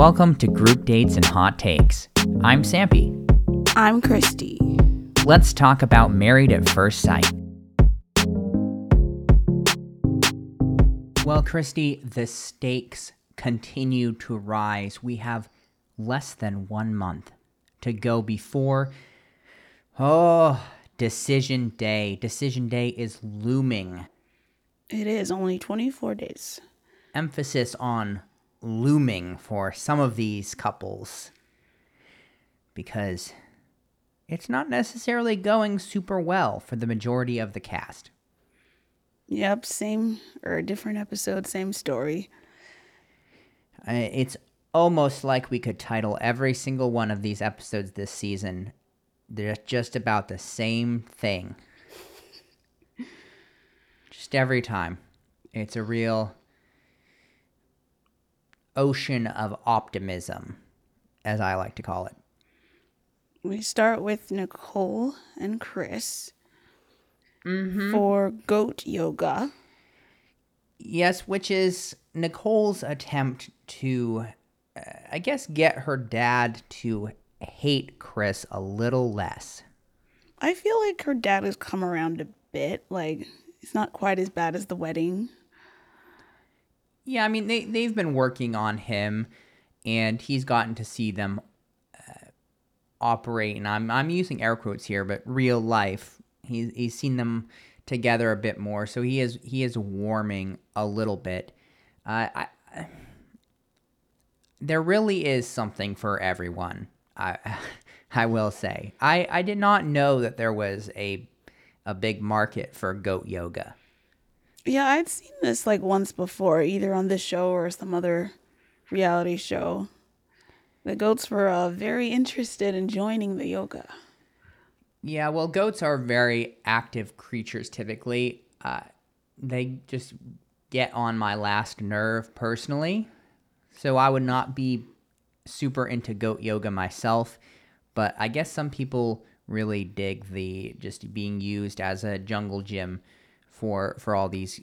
Welcome to Group Dates and Hot Takes. I'm Sampy. I'm Christy. Let's talk about Married at First Sight. Well, Christy, the stakes continue to rise. We have less than one month to go before. Oh, decision day. Decision day is looming. It is only 24 days. Emphasis on looming for some of these couples because it's not necessarily going super well for the majority of the cast. Yep, same or a different episode, same story. Uh, it's almost like we could title every single one of these episodes this season. They're just about the same thing. just every time. It's a real ocean of optimism, as I like to call it. We start with Nicole and Chris for goat yoga. Yes, which is Nicole's attempt to, uh, I guess, get her dad to hate Chris a little less. I feel like her dad has come around a bit. Like, it's not quite as bad as the wedding. Yeah, I mean they they've been working on him, and he's gotten to see them uh, operate. And I'm I'm using air quotes here, but real life. He's he's seen them together a bit more, so he is he is warming a little bit. Uh, I, there really is something for everyone. I I will say I I did not know that there was a a big market for goat yoga. Yeah, I'd seen this like once before, either on this show or some other reality show. The goats were uh, very interested in joining the yoga. Yeah, well, goats are very active creatures typically. Uh, they just get on my last nerve personally. So I would not be super into goat yoga myself, but I guess some people really dig the just being used as a jungle gym for for all these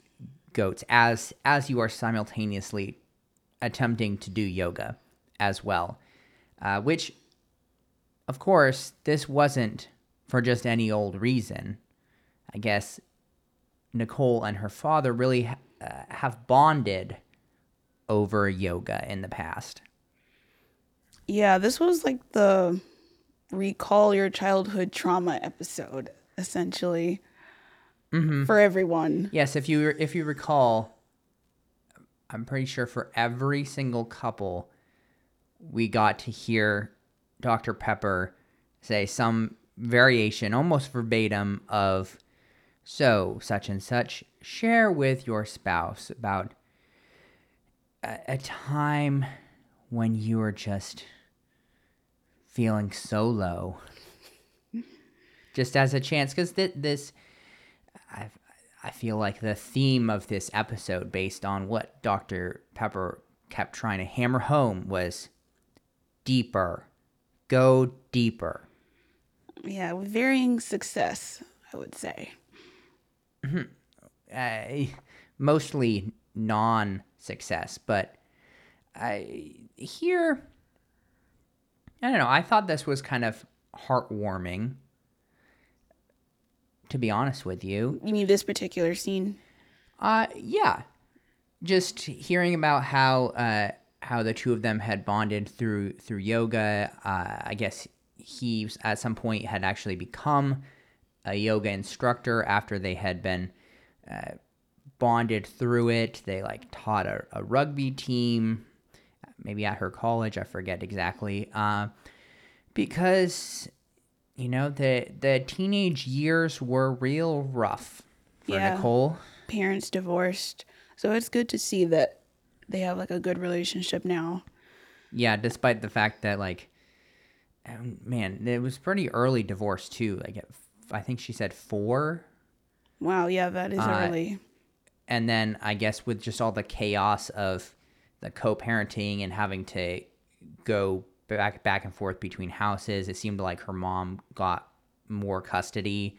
goats as as you are simultaneously attempting to do yoga as well. Uh, which of course, this wasn't for just any old reason. I guess Nicole and her father really uh, have bonded over yoga in the past. Yeah, this was like the recall your childhood trauma episode, essentially, Mm-hmm. for everyone. Yes, if you if you recall, I'm pretty sure for every single couple, we got to hear Dr. Pepper say some variation, almost verbatim, of so such and such. Share with your spouse about a, a time when you were just feeling so low. just as a chance, because th- this, I, I feel like the theme of this episode, based on what Dr. Pepper kept trying to hammer home, was deeper. Go deeper. Yeah, with varying success, I would say. uh, mostly non-success, but I here I don't know. I thought this was kind of heartwarming. To be honest with you, You mean this particular scene? uh, yeah, just hearing about how uh, how the two of them had bonded through through yoga. Uh, I guess he at some point had actually become a yoga instructor after they had been uh, bonded through it. They like taught a, a rugby team, maybe at her college. I forget exactly. Uh, because you know the the teenage years were real rough for Yeah. Nicole. Parents divorced. So it's good to see that they have like a good relationship now. Yeah, despite the fact that like, um, man, it was pretty early divorce too. Like, at I think she said four, Wow, yeah, that is Uh, early. and then I guess with just all the chaos of the co-parenting and having to go back back and forth between houses, it seemed like her mom got more custody,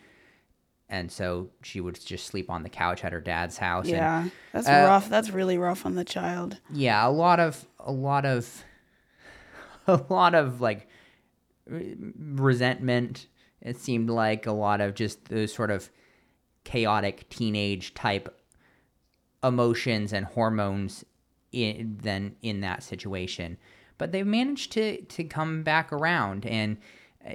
and so she would just sleep on the couch at her dad's house. and- Yeah, that's uh, rough. That's really rough on the child. yeah, a lot of a lot of a lot of like resentment. It seemed like a lot of just those sort of chaotic teenage type emotions and hormones in then in that situation. But they've managed to to come back around, and uh,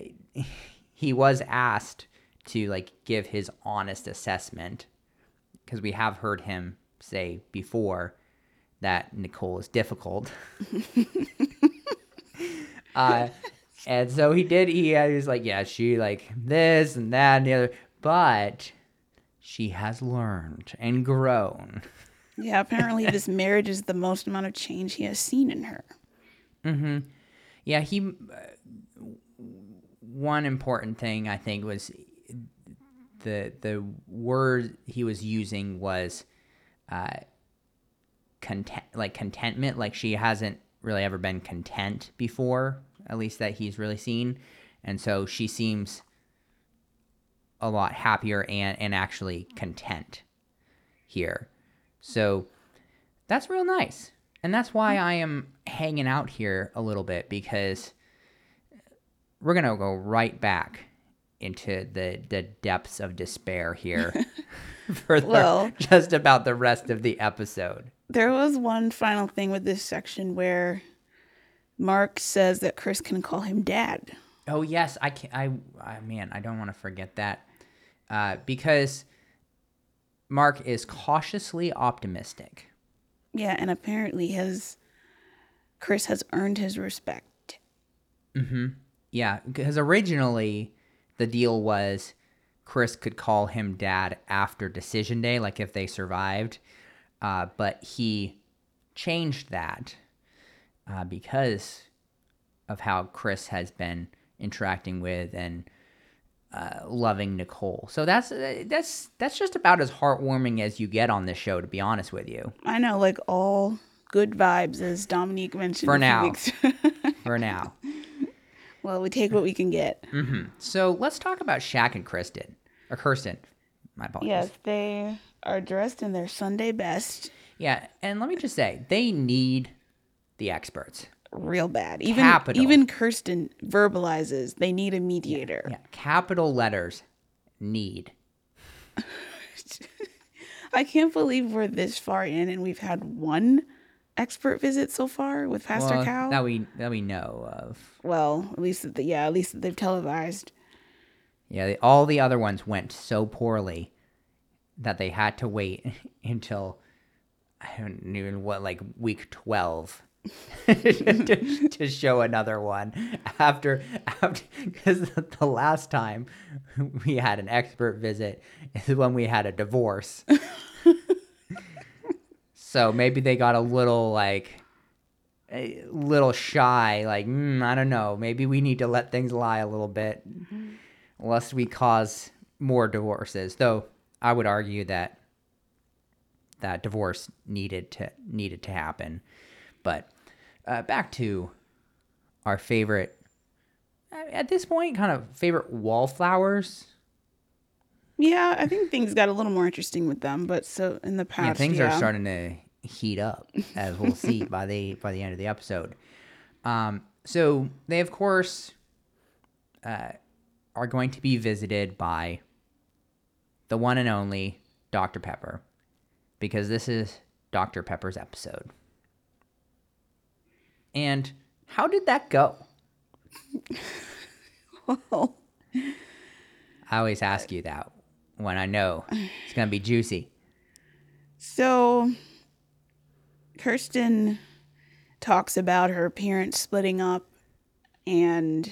he was asked to like give his honest assessment because we have heard him say before that Nicole is difficult. uh, and so he did. He, uh, he was like, yeah, she like this and that and the other, but she has learned and grown. Yeah, apparently this marriage is the most amount of change he has seen in her. Mm-hmm. Yeah, he. Uh, one important thing I think was the the word he was using was uh, content, like contentment. Like she hasn't really ever been content before, at least that he's really seen, and so she seems a lot happier and and actually content here. So that's real nice. And that's why I am hanging out here a little bit because we're going to go right back into the, the depths of despair here for the, Well- just about the rest of the episode. There was one final thing with this section where Mark says that Chris can call him dad. Oh yes, I can I, I man, I don't want to forget that. Uh, because Mark is cautiously optimistic. Yeah, and apparently his Chris has earned his respect. Yeah, because originally the deal was Chris could call him dad after decision day, like if they survived. Uh, but he changed that uh, because of how Chris has been interacting with and uh, loving Nicole. So that's uh, that's that's just about as heartwarming as you get on this show, to be honest with you. I know, like all good vibes, as Dominique mentioned. For now. For now. well, we take what we can get. So let's talk about Shaq and Kristen or Kirsten. My apologies. Yes, they are dressed in their Sunday best, Yeah, and let me just say, they need the experts. Real bad. Even Capital. even Kirsten verbalizes they need a mediator. Yeah, capital letters need. I can't believe we're this far in and we've had one expert visit so far with Pastor Well, Cal. that we that we know of. well, at least that the, yeah, at least that they've televised. Yeah, the, all the other ones went so poorly that they had to wait until I don't even what like week twelve to, to show another one after after because the last time we had an expert visit is when we had a divorce. so maybe they got a little like a little shy like mm, i don't know. Maybe we need to let things lie a little bit lest we cause more divorces. Though i would argue that that divorce needed to needed to happen. But uh, back to our favorite at this point kind of favorite wallflowers? Yeah, I think things got a little more interesting with them, but so in the past, yeah things yeah. are starting to heat up as we'll see by the by the end of the episode. Um so they of course uh are going to be visited by the one and only dr pepper because this is dr pepper's episode and how did that go Well, i always ask you that when i know it's gonna be juicy So, Kirsten talks about her parents splitting up and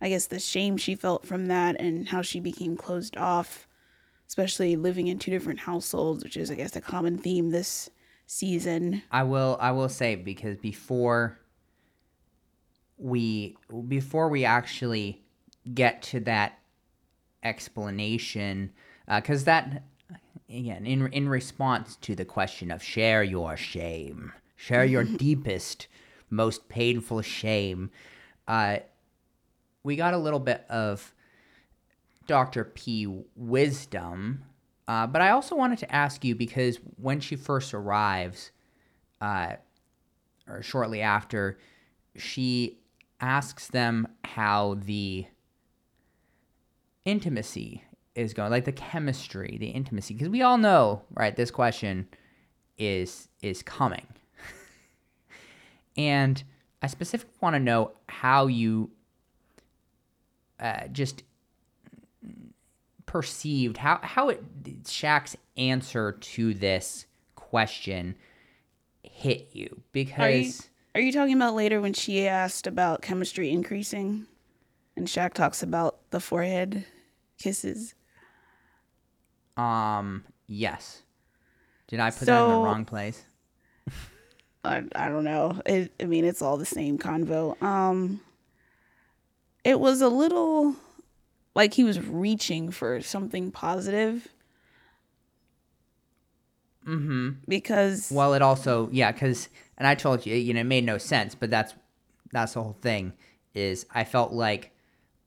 I guess the shame she felt from that and how she became closed off, especially living in two different households, which is, I guess, a common theme this season. I will I will say because before we before we actually get to that explanation because that again in in response to the question of share your shame share your deepest most painful shame uh we got a little bit of Dr. P wisdom uh, but I also wanted to ask you because when she first arrives uh, or shortly after, she asks them how the intimacy is going, like the chemistry, the intimacy, because we all know, right? This question is is coming, and I specifically want to know how you uh, just perceived how how it Shaq's answer to this question hit you because Are you, talking about later when she asked about chemistry increasing, and Shaq talks about the forehead kisses? um yes did I put that in the wrong place I, I don't know. It, I mean, it's all the same convo. Um, it was a little like he was reaching for something positive. Mm-hmm. Because Well, it also yeah, because and I told you, you know, it made no sense, but that's that's the whole thing. Is I felt like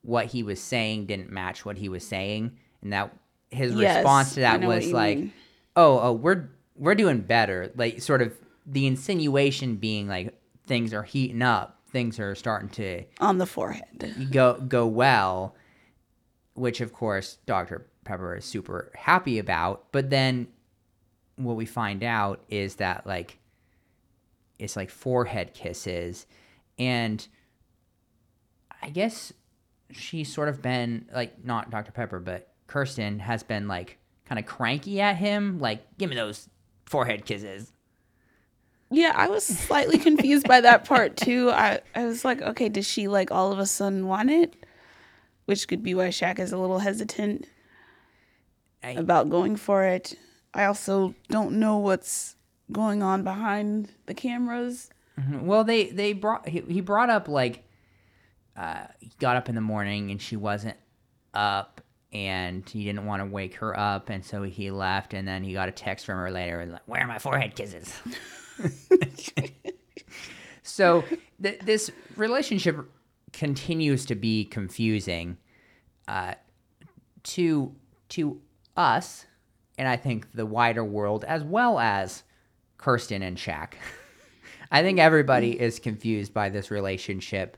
what he was saying didn't match what he was saying, and that his Yes, response to that was like, mean. "Oh, oh, we're we're doing better." Like sort of the insinuation being like things are heating up, things are starting to on the forehead. go go well, which of course Dr. Pepper is super happy about. But then what we find out is that like it's like forehead kisses, and I guess she's sort of been like not Dr. Pepper, but Kirsten has been like kind of cranky at him, like give me those forehead kisses. Yeah, I was slightly confused by that part too. I, I was like, okay, does she like all of a sudden want it? Which could be why Shaq is a little hesitant I- about going for it. I also don't know what's going on behind the cameras. Well, they they brought he, he brought up like uh, he got up in the morning and she wasn't up and he didn't want to wake her up and so he left and then he got a text from her later like where are my forehead kisses so th- this relationship continues to be confusing uh, to to us and I think the wider world as well as Kirsten and Shaq. I think everybody is confused by this relationship.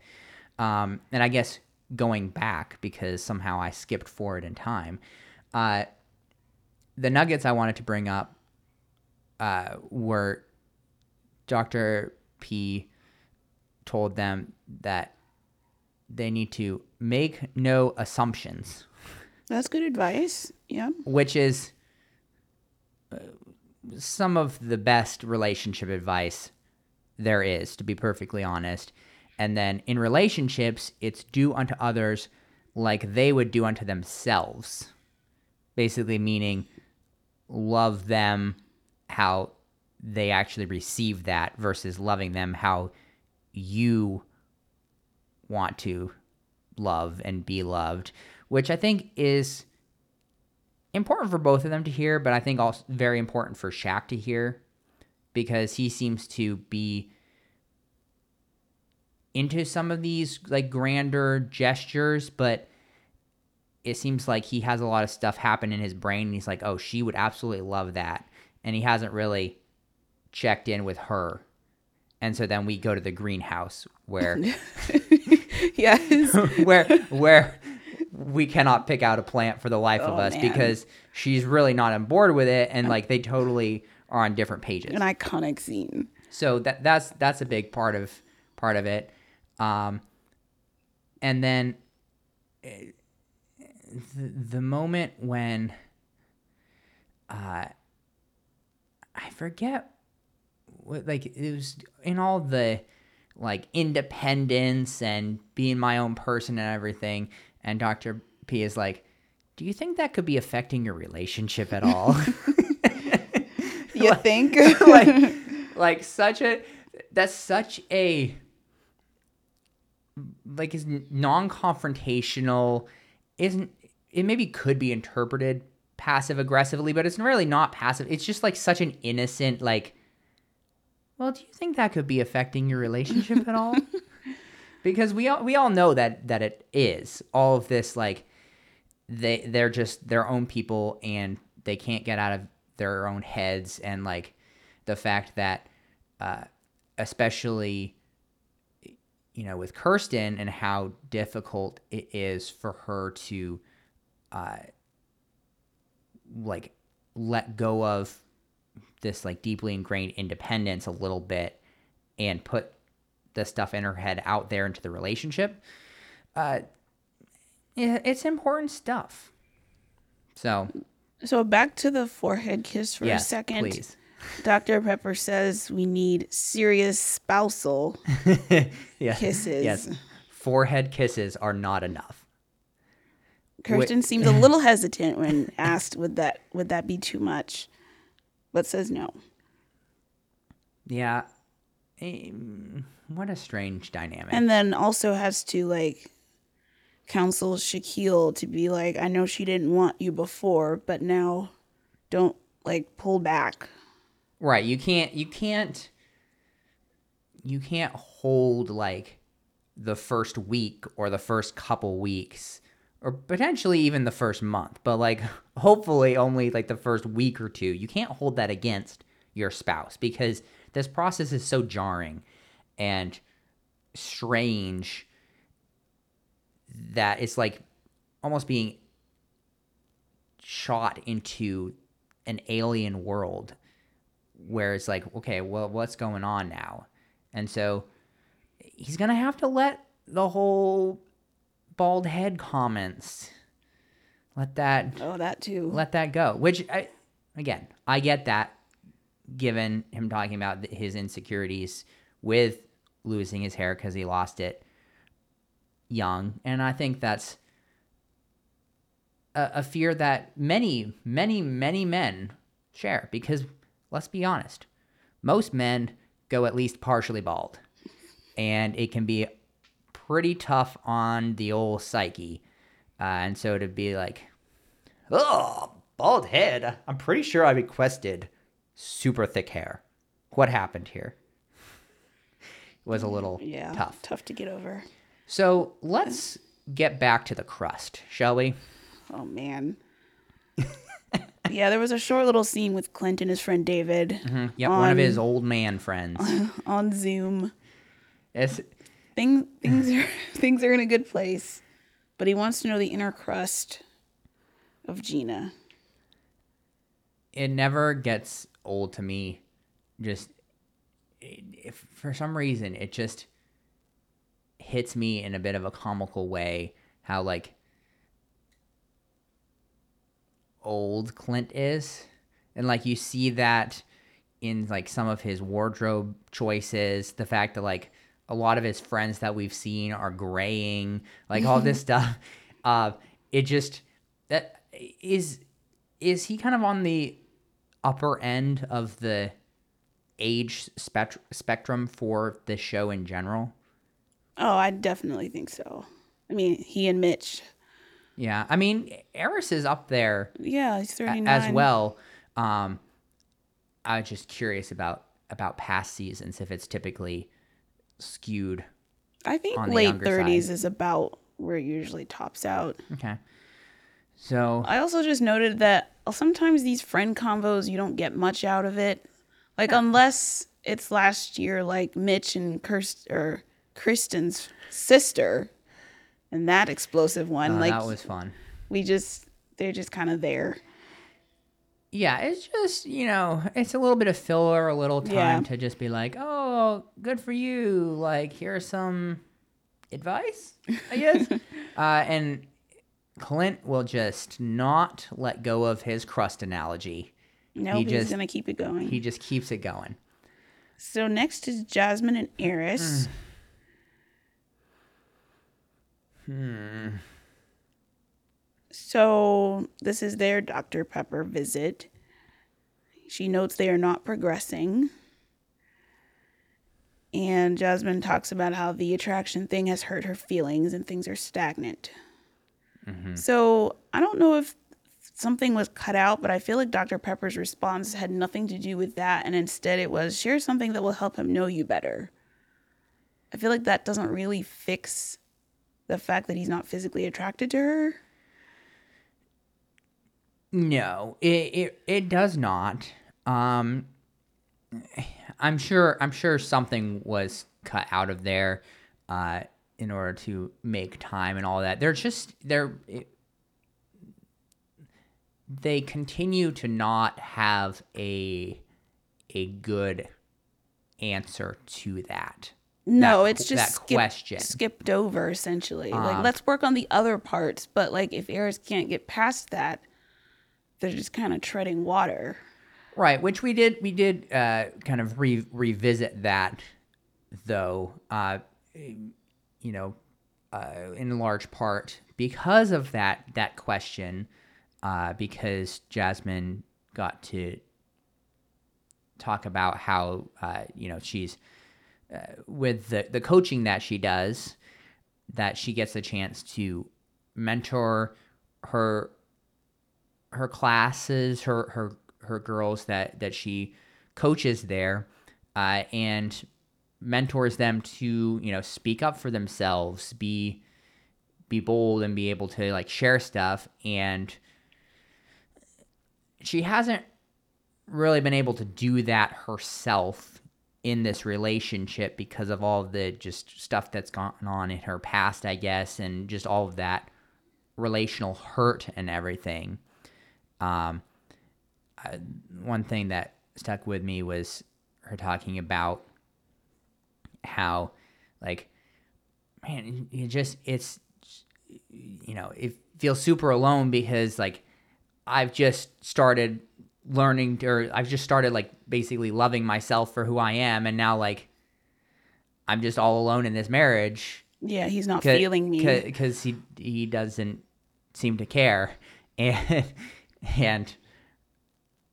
Um, and I guess going back because somehow I skipped forward in time. Uh, the nuggets I wanted to bring up uh, were Dr. P told them that they need to make no assumptions That's good advice. Yeah. which is some of the best relationship advice there is, to be perfectly honest. And then in relationships, it's do unto others like they would do unto themselves. Basically, meaning love them how they actually receive that versus loving them how you want to love and be loved, which I think is important for both of them to hear, but I think also very important for Shaq to hear because he seems to be into some of these like grander gestures, but it seems like he has a lot of stuff happen in his brain and he's like, "Oh, she would absolutely love that." And he hasn't really checked in with her. And so then we go to the greenhouse where yes. where where we cannot pick out a plant for the life of Oh, us man. because she's really not on board with it and like they totally are on different pages. An iconic scene. So that that's that's a big part of part of it. Um and then eh, the, the moment when uh I forget what like it was in all the like independence and being my own person and everything and Dr. P is like do you think that could be affecting your relationship at all? You think? like like such a that's such a like is non-confrontational isn't it maybe could be interpreted passive aggressively but it's really not passive it's just like such an innocent like well do you think that could be affecting your relationship at all because we all we all know that that it is. All of this like they they're just their own people and they can't get out of their own heads. And like the fact that uh especially you know, with Kirsten and how difficult it is for her to, uh, like, let go of this like deeply ingrained independence a little bit and put the stuff in her head out there into the relationship. Uh, it's important stuff. So, So back to the forehead kiss for yes, a second. please. Dr. Pepper says we need serious spousal yeah. kisses. Yes. Forehead kisses are not enough. Kirsten seems a little hesitant when asked would that would that be too much, but says no. Yeah. What a strange dynamic. And then also has to like counsel Shaquille to be like, I know she didn't want you before, but now don't like pull back. right. You can't, you can't, you can't hold like the first week or the first couple weeks or potentially even the first month, but like hopefully only like the first week or two. You can't hold that against your spouse because this process is so jarring and strange that it's like almost being shot into an alien world where it's like, okay, well, what's going on now? And so he's going to have to let the whole bald head comments let that Oh, that too. let that go which I, again i get that given him talking about his insecurities with losing his hair because he lost it young and i think that's a, a fear that many many many men share because let's be honest most men go at least partially bald and it can be pretty tough on the old psyche uh, and so to be like Oh, bald head. I'm pretty sure I requested super thick hair. What happened here? It was a little yeah. tough. Tough to get over. So let's get back to the crust, shall we? Oh man. yeah, there was a short little scene with Clint and his friend David mm-hmm. Yep, one of his old man friends. on Zoom. It's, Things things are things are in a good place, but he wants to know the inner crust of Gina. it never gets old to me. Just if for some reason it just hits me in a bit of a comical way how like old Clint is, and like you see that in like some of his wardrobe choices, the fact that like a lot of his friends that we've seen are graying, like all this stuff. Uh, it just that is is he kind of on the upper end of the age spect- spectrum for the show in general? Oh, I definitely think so. I mean, he and Mitch. Yeah, I mean, Eris is up there Yeah, he's a- 39. as well. Um, I was just curious about about past seasons if it's typically skewed. I think late 30s is about where it usually tops out. Okay, so I also just noted that sometimes these friend convos, you don't get much out of it. Like, unless it's last year, like Mitch and Kirst or Kristen's sister and that explosive one. uh, like, that was fun. we just, they're just kind of there. Yeah, it's just, you know, it's a little bit of filler, a little time Yeah. to just be like, oh, good for you. Like, here's some advice, I guess. uh, and Clint will just not let go of his crust analogy. No, He he's just- going to keep it going. He just keeps it going. so next is Jasmine and Airris. Hmm. So this is their Dr. Pepper visit. She notes they are not progressing. And Jasmine talks about how the attraction thing has hurt her feelings and things are stagnant. So I don't know if something was cut out, but I feel like Dr. Pepper's response had nothing to do with that. And instead it was share something that will help him know you better. I feel like that doesn't really fix the fact that he's not physically attracted to her. No, it, it it does not. Um, I'm sure I'm sure something was cut out of there. uh, in order to make time and all that. They're just they're it, they continue to not have a a good answer to that. No, that it's just that skip- question. skipped over essentially. like Um, let's work on the other parts, but like if Airris can't get past that, they're just kind of treading water. Right, which we did we did uh, kind of re- revisit that though, uh, you know, uh, in large part because of that that question, uh, because Jasmine got to talk about how uh, you know she's uh, with the the coaching that she does, that she gets a chance to mentor her her classes, her her her girls that that she coaches there, uh, and mentors them to you know speak up for themselves, be be bold, and be able to like share stuff. And she hasn't really been able to do that herself in this relationship because of all the just stuff that's gone on in her past, I guess, and just all of that relational hurt and everything. Um, I, one thing that stuck with me was her talking about how, like, man, you just it's, you know, it feels super alone because like I've just started learning to, or I've just started like basically loving myself for who I am, and now like I'm just all alone in this marriage. Yeah, he's not feeling me. because he he doesn't seem to care. And and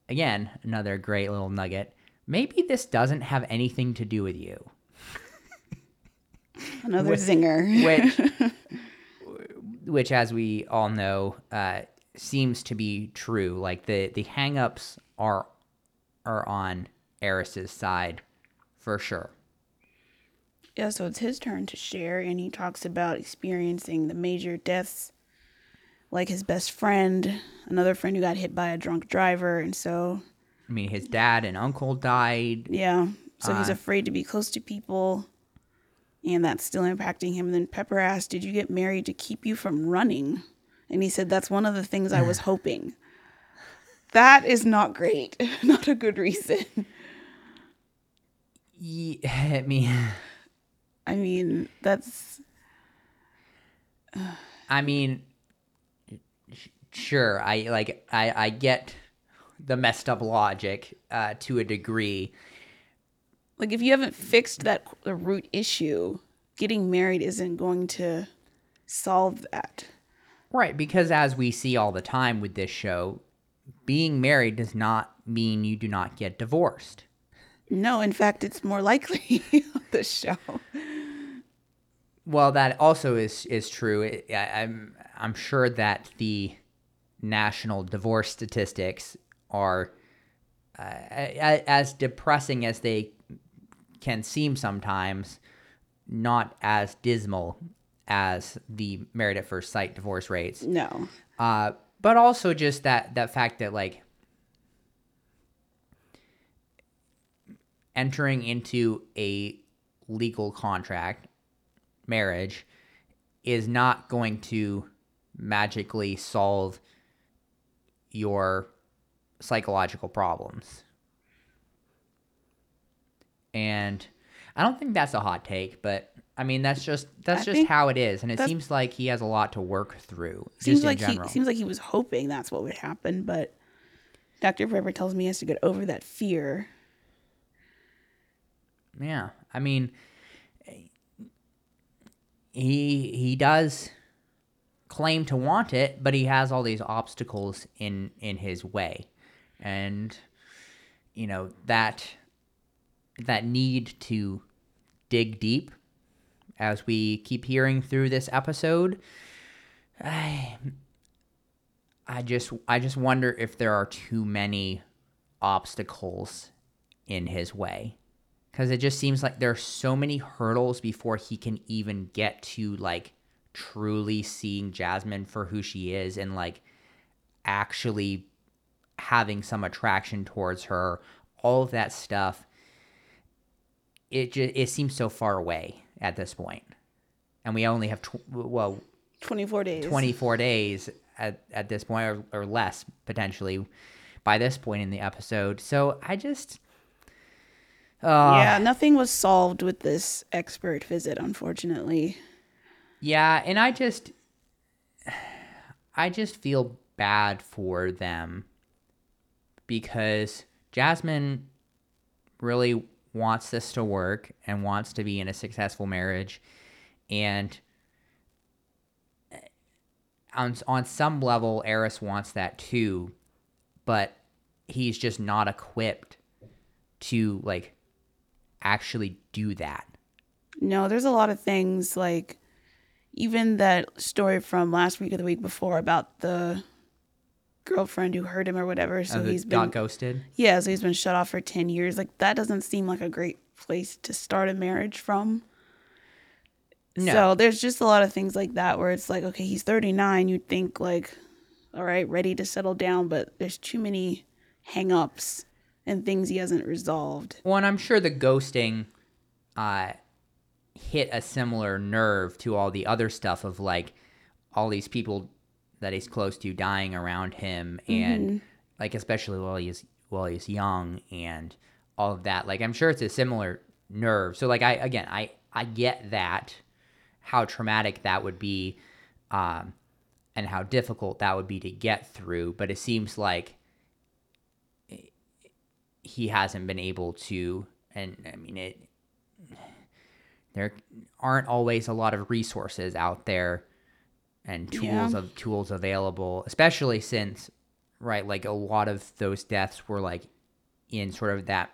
again another great little nugget. Maybe this doesn't have anything to do with you Another Which- zinger. which which as we all know uh seems to be true. Like the the hangups are are on Airris's side for sure. Yeah, so it's his turn to share, and he talks about experiencing the major deaths, like his best friend, another friend who got hit by a drunk driver, and so I mean his dad and uncle died. Yeah, so he's Uh, afraid to be close to people, and that's still impacting him. And then Pepper asked, "Did you get married to keep you from running?" And he said, "That's one of the things I was hoping." That is not great. not a good reason. yeah, I mean I mean, that's I mean, sure. I like. I I get the messed up logic uh, to a degree. Like if you haven't fixed that the root issue, getting married isn't going to solve that. Right, because as we see all the time with this show, being married does not mean you do not get divorced. No, in fact, it's more likely on the show. Well, that also is is true. It, I, I'm I'm sure that the national divorce statistics are uh, as depressing as they can seem sometimes, not as dismal as the married at first sight divorce rates. No. Uh, but also just that that fact that like entering into a legal contract marriage is not going to magically solve your psychological problems. And I don't think that's a hot take, but I mean that's just that's I just how it is, and it seems like he has a lot to work through. Seems just like in he general. seems like he was hoping that's what would happen, but Dr. Pepper tells me he has to get over that fear. Yeah, I mean, he he does claim to want it, but he has all these obstacles in in his way, and you know that that need to dig deep, as we keep hearing through this episode. I I just I just wonder if there are too many obstacles in his way because it just seems like there's so many hurdles before he can even get to like truly seeing Jasmine for who she is and like actually having some attraction towards her all of that stuff it just it seems so far away at this point and we only have tw- well 24 days. 24 days at, at this point or, or less potentially by this point in the episode so i just uh, yeah, nothing was solved with this expert visit, unfortunately. yeah and i just i just feel bad for them because jasmine really wants this to work and wants to be in a successful marriage. And on on some level Airris wants that too but he's just not equipped to like actually do that. No, there's a lot of things like even that story from last week or the week before about the girlfriend who hurt him or whatever. So Uh, he's got been ghosted yeah, so he's been shut off for ten years. Like that doesn't seem like a great place to start a marriage from. No. So there's just a lot of things like that where it's like, okay, he's 39. You'd think like, all right, ready to settle down, but there's too many hang-ups and things he hasn't resolved. Well, and I'm sure the ghosting uh, hit a similar nerve to all the other stuff of like all these people that he's close to dying around him, and like especially while he's while he's young and all of that. Like I'm sure it's a similar nerve. So like I again I I get that how traumatic that would be, um, and how difficult that would be to get through. But it seems like he hasn't been able to and i mean it there aren't always a lot of resources out there and tools Yeah. of tools available especially since right like a lot of those deaths were like in sort of that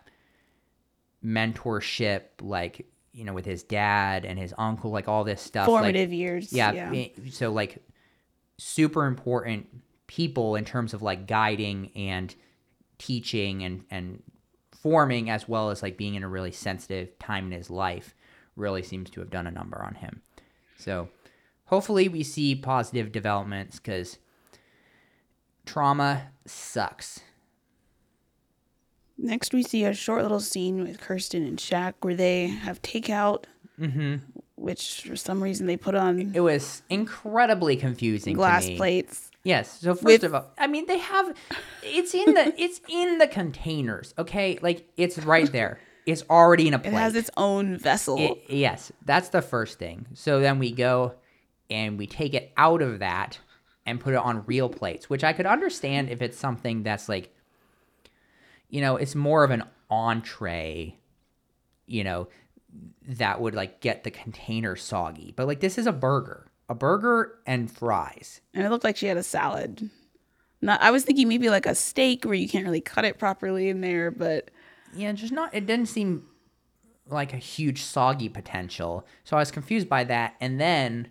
mentorship like you know with his dad and his uncle like all this stuff like- Formative years. yeah, Yeah. Eh, so like super important people in terms of like guiding and teaching and and forming as well as like being in a really sensitive time in his life really seems to have done a number on him so hopefully we see positive developments because trauma sucks Next, we see a short little scene with Kirsten and Shaq where they have takeout, mm-hmm. which for some reason they put on it was incredibly confusing glass to me. plates. Yes. So first With- of all, I mean they have it's in the it's in the containers, okay? Like it's right there. It's already in a place. It has its own vessel. It- yes, that's the first thing. So then we go and we take it out of that and put it on real plates, which I could understand if it's something that's like you know, it's more of an entree, you know, that would like get the container soggy. But like this is a burger. A burger and fries. and it looked like she had a salad. Not, I was thinking maybe like a steak where you can't really cut it properly in there, but yeah, just not. It didn't seem like a huge soggy potential. So I was confused by that. And then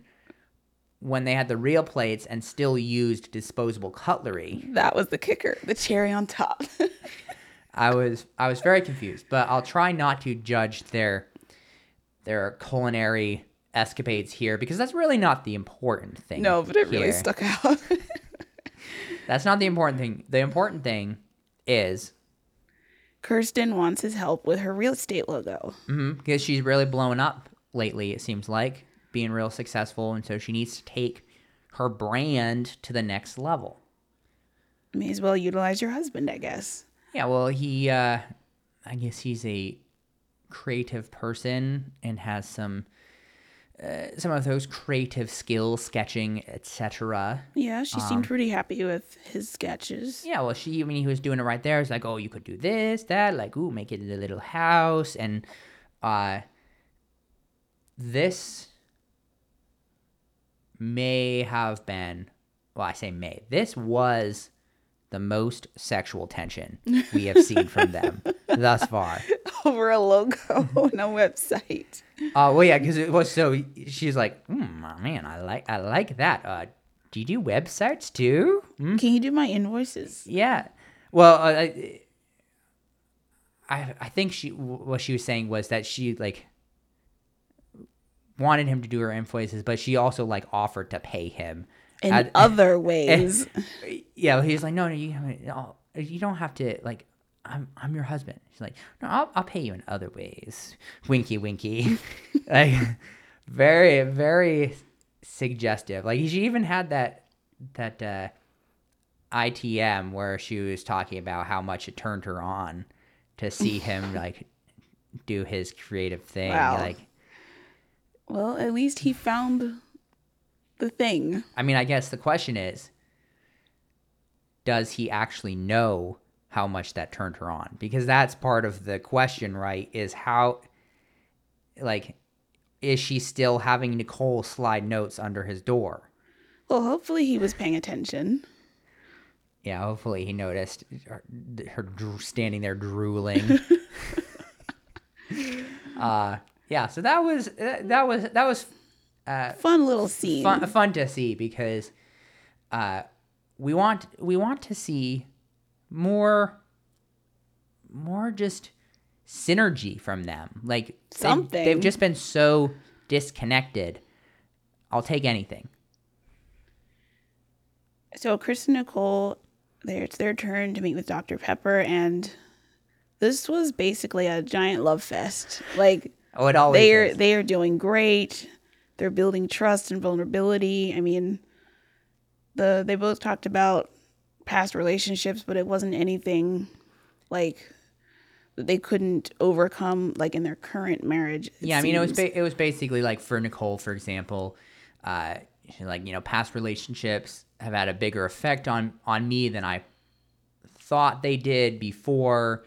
when they had the real plates and still used disposable cutlery, that was the kicker, the cherry on top. I was I was very confused. But I'll try not to judge their their culinary escapades here because that's really not the important thing. no, but it really stuck out. That's not the important thing. The important thing is Kirsten wants his help with her real estate logo. Mm-hmm, because she's really blown up lately. It seems like being real successful, and so she needs to take her brand to the next level. May as well utilize your husband, I guess. Yeah, well, he, uh, I guess he's a creative person and has some, uh, some of those creative skills, sketching, etc. Yeah, she seemed pretty happy with his sketches. Yeah, well, she, I mean, he was doing it right there. It's like, oh, you could do this, that, like, ooh, make it a little house, and, uh, this may have been, well, I say may. This was the most sexual tension we have seen from them thus far. Over a logo on a website. Uh, well, yeah, because it was so. She's like, hmm, man, I like, I like that. Uh, do you do websites too? Hmm? Can you do my invoices? Yeah. Well, uh, I, I I think she what she was saying was that she like wanted him to do her invoices, but she also like offered to pay him. In At- other ways. yeah, he's like, no, no, you you don't have to like. I'm I'm your husband. She's like, no, I'll I'll pay you in other ways. Winky, winky. like, very very suggestive. Like she even had that that uh, ITM where she was talking about how much it turned her on to see him like do his creative thing. Wow. Like Well, at least he found the thing. I mean, I guess the question is does he actually know how much that turned her on? Because that's part of the question, right? Is how like is she still having Nicole slide notes under his door? Well, hopefully he was paying attention. Yeah, hopefully he noticed her, her standing there drooling. uh, yeah, so that was uh, that was that was Fun little scene. fun fun to see because uh, we want we want to see more more just synergy from them. Like they've- Something. they've just been so disconnected. I'll take anything. So Chris and Nicole, there it's their turn to meet with Dr. Pepper, and this was basically a giant love fest. Like Oh, it always they are is. they are doing great. They're building trust and vulnerability. I mean, the they both talked about past relationships, but it wasn't anything like that they couldn't overcome like in their current marriage. yeah, I mean, it was ba- it was basically like for Nicole, for example, uh, like you know, past relationships have had a bigger effect on on me than I thought they did before,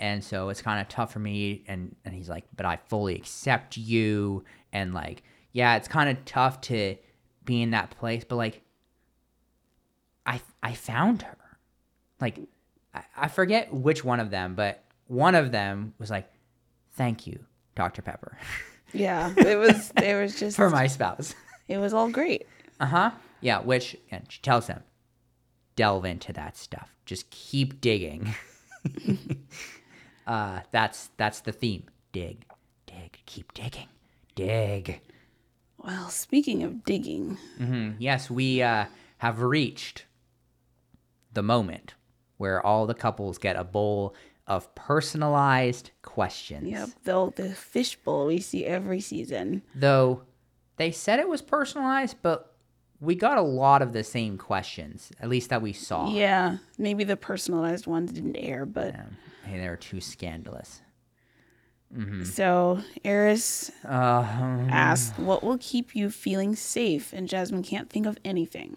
and so it's kind of tough for me. And and he's like, but I fully accept you, and like, yeah, it's kind of tough to be in that place, but like, I I found her, like, I, I forget which one of them, but one of them was like, thank you, Dr. Pepper. yeah, it was there was just for my spouse. it was all great. Uh huh. Yeah, which and she tells him, delve into that stuff. Just keep digging. uh, that's that's the theme. Dig, dig, keep digging, dig. Well, speaking of digging, mm-hmm. Yes, we uh, have reached the moment where all the couples get a bowl of personalized questions. yep, the the fishbowl we see every season. Though they said it was personalized, but we got a lot of the same questions, at least that we saw. Yeah, maybe the personalized ones didn't air, but Um, hey, they were too scandalous. so Airris Uh, asked, "What will keep you feeling safe?" And Jasmine can't think of anything.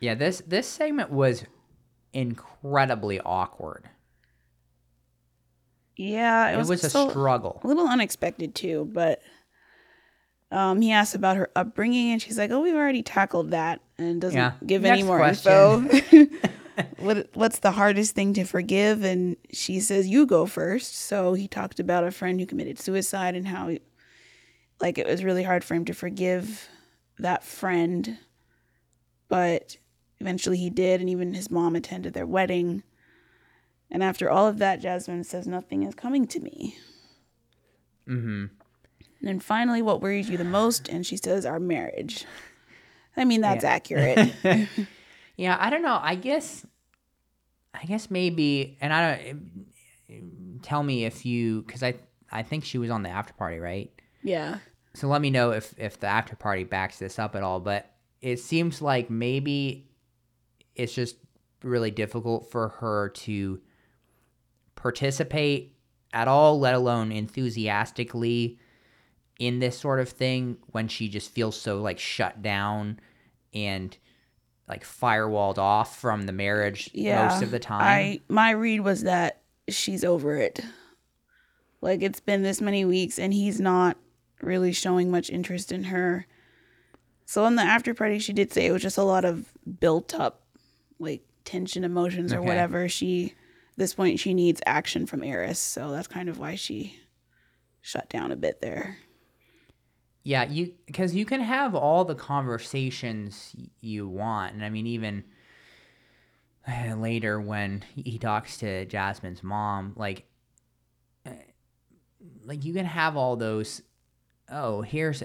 yeah, this this segment was incredibly awkward. Yeah, it It was, was a so- struggle. a little unexpected too, but um, he asked about her upbringing, and she's like, "Oh, we've already tackled that," and doesn't Yeah. give any more question. info. what What's the hardest thing to forgive? And she says, "You go first. So he talked about a friend who committed suicide and how, like, it was really hard for him to forgive that friend, but eventually he did, and even his mom attended their wedding. And after all of that, Jasmine says, "Nothing is coming to me." Mm-hmm. And then finally, what worries you the most? And she says, our marriage. I mean, that's Yeah. accurate. Yeah, I don't know. I guess, I guess maybe, and I don't. Tell me if you, because I I think she was on the after party, right? yeah. So let me know if if the after party backs this up at all. But it seems like maybe it's just really difficult for her to participate at all, let alone enthusiastically in this sort of thing when she just feels so like shut down and like firewalled off from the marriage Yeah. most of the time. I my read was that she's over it. Like it's been this many weeks and he's not really showing much interest in her. So in the after party she did say it was just a lot of built up like tension emotions or Okay. whatever. She this point she needs action from Airris, so that's kind of why she shut down a bit there. Yeah, you because you can have all the conversations you want, and I mean even uh, later when he talks to Jasmine's mom, like, uh, like you can have all those. Oh, here's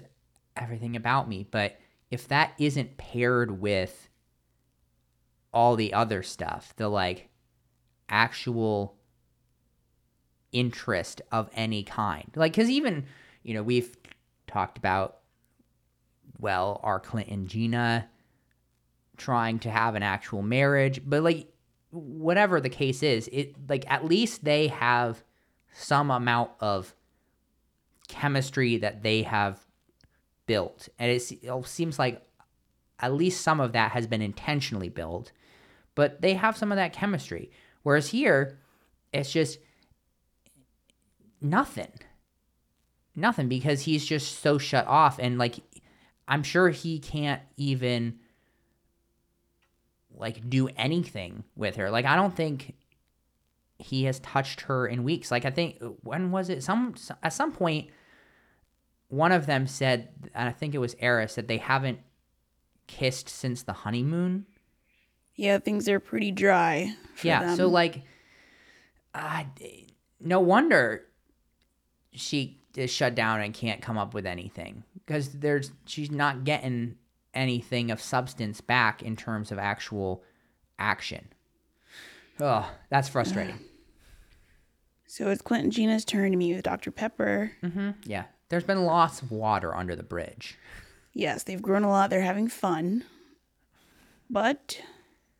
everything about me, but if that isn't paired with all the other stuff, the like actual interest of any kind, like because even you know we've talked about well, are Clint and Gina trying to have an actual marriage? But like, whatever the case is, it like at least they have some amount of chemistry that they have built, and it, seems like at least some of that has been intentionally built. But they have some of that chemistry, whereas here, it's just nothing nothing because he's just so shut off. And like i'm sure he can't even like do anything with her. Like i don't think he has touched her in weeks. Like i think when was it? Some at some point one of them said and i think it was Airris that they haven't kissed since the honeymoon. Yeah, things are pretty dry. for yeah so like uh, no wonder she is shut down and can't come up with anything because there's she's not getting anything of substance back in terms of actual action oh that's frustrating So it's Clint and Gina's turn to meet with Dr. Pepper. Mm-hmm. yeah there's been lots of water under the bridge Yes, they've grown a lot. They're having fun. But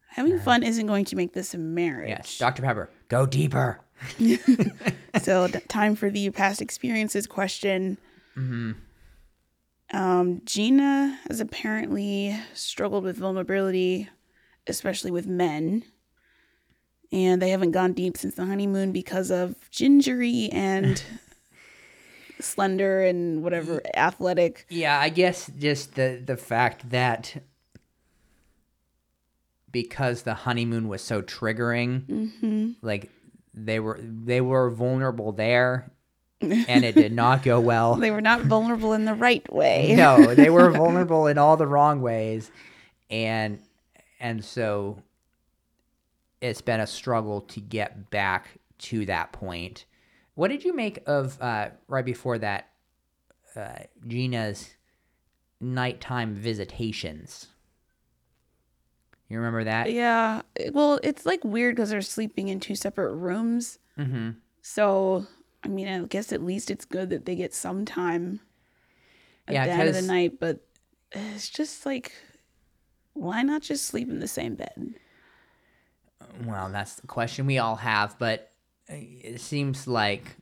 having fun isn't going to make this a marriage. yes dr pepper go deeper so time for the past experiences question. Um, Gina has apparently struggled with vulnerability, especially with men. And they haven't gone deep since the honeymoon because of gingery and slender and whatever athletic. Yeah, I guess just the the fact that because the honeymoon was so triggering, like they were they were vulnerable there, and it did not go well. They were not vulnerable in the right way. no, they were vulnerable in all the wrong ways, and and so it's been a struggle to get back to that point. What did you make of uh, right before that uh, Gina's nighttime visitations? You remember that? Yeah. Well, it's like weird because they're sleeping in two separate rooms. Mm-hmm. So, I mean, I guess at least it's good that they get some time at Yeah, the end of the night. But it's just like, why not just sleep in the same bed? Well, that's the question we all have, but uh, it seems like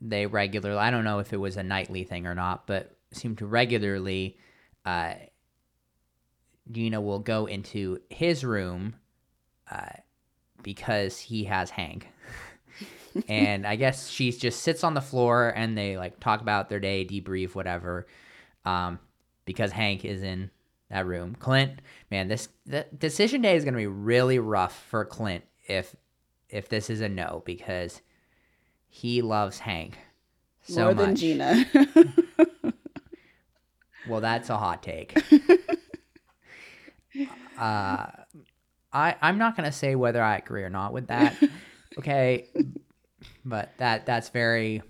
they regularly, I don't know if it was a nightly thing or not, but seem to regularly, uh, Gina will go into his room uh, because he has Hank. and I guess she just sits on the floor and they like talk about their day, debrief, whatever. Um, because Hank is in that room. Clint, man, this the decision day is gonna be really rough for Clint if if this is a no because he loves Hank so More much. than Gina. Well, that's a hot take. Uh, I I'm not gonna say whether I agree or not with that. Okay, but that that's very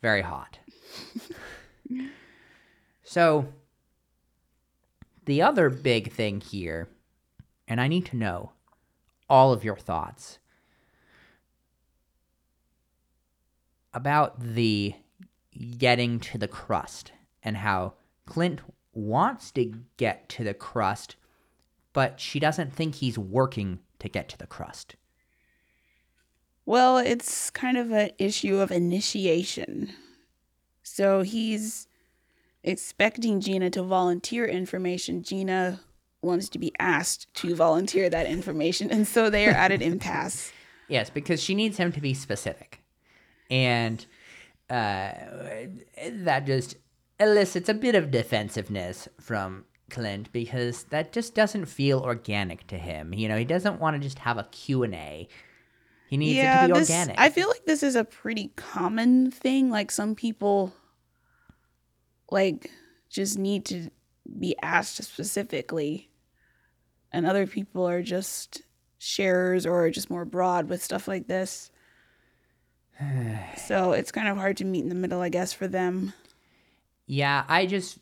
very hot. so the other big thing here, and I need to know all of your thoughts about the getting to the crust and how Clint wants to get to the crust, but she doesn't think he's working to get to the crust. well, it's kind of an issue of initiation. So he's expecting Gina to volunteer information. Gina wants to be asked to volunteer that information. And so they are at an impasse. Yes, because she needs him to be specific. And uh, that just elicits a bit of defensiveness from Clint because that just doesn't feel organic to him. You know, he doesn't want to just have a Q&A. He needs it to be this, organic. I feel like this is a pretty common thing. Like some people like just need to be asked specifically. And other people are just sharers or just more broad with stuff like this. so it's kind of hard to meet in the middle, I guess, for them. Yeah, I just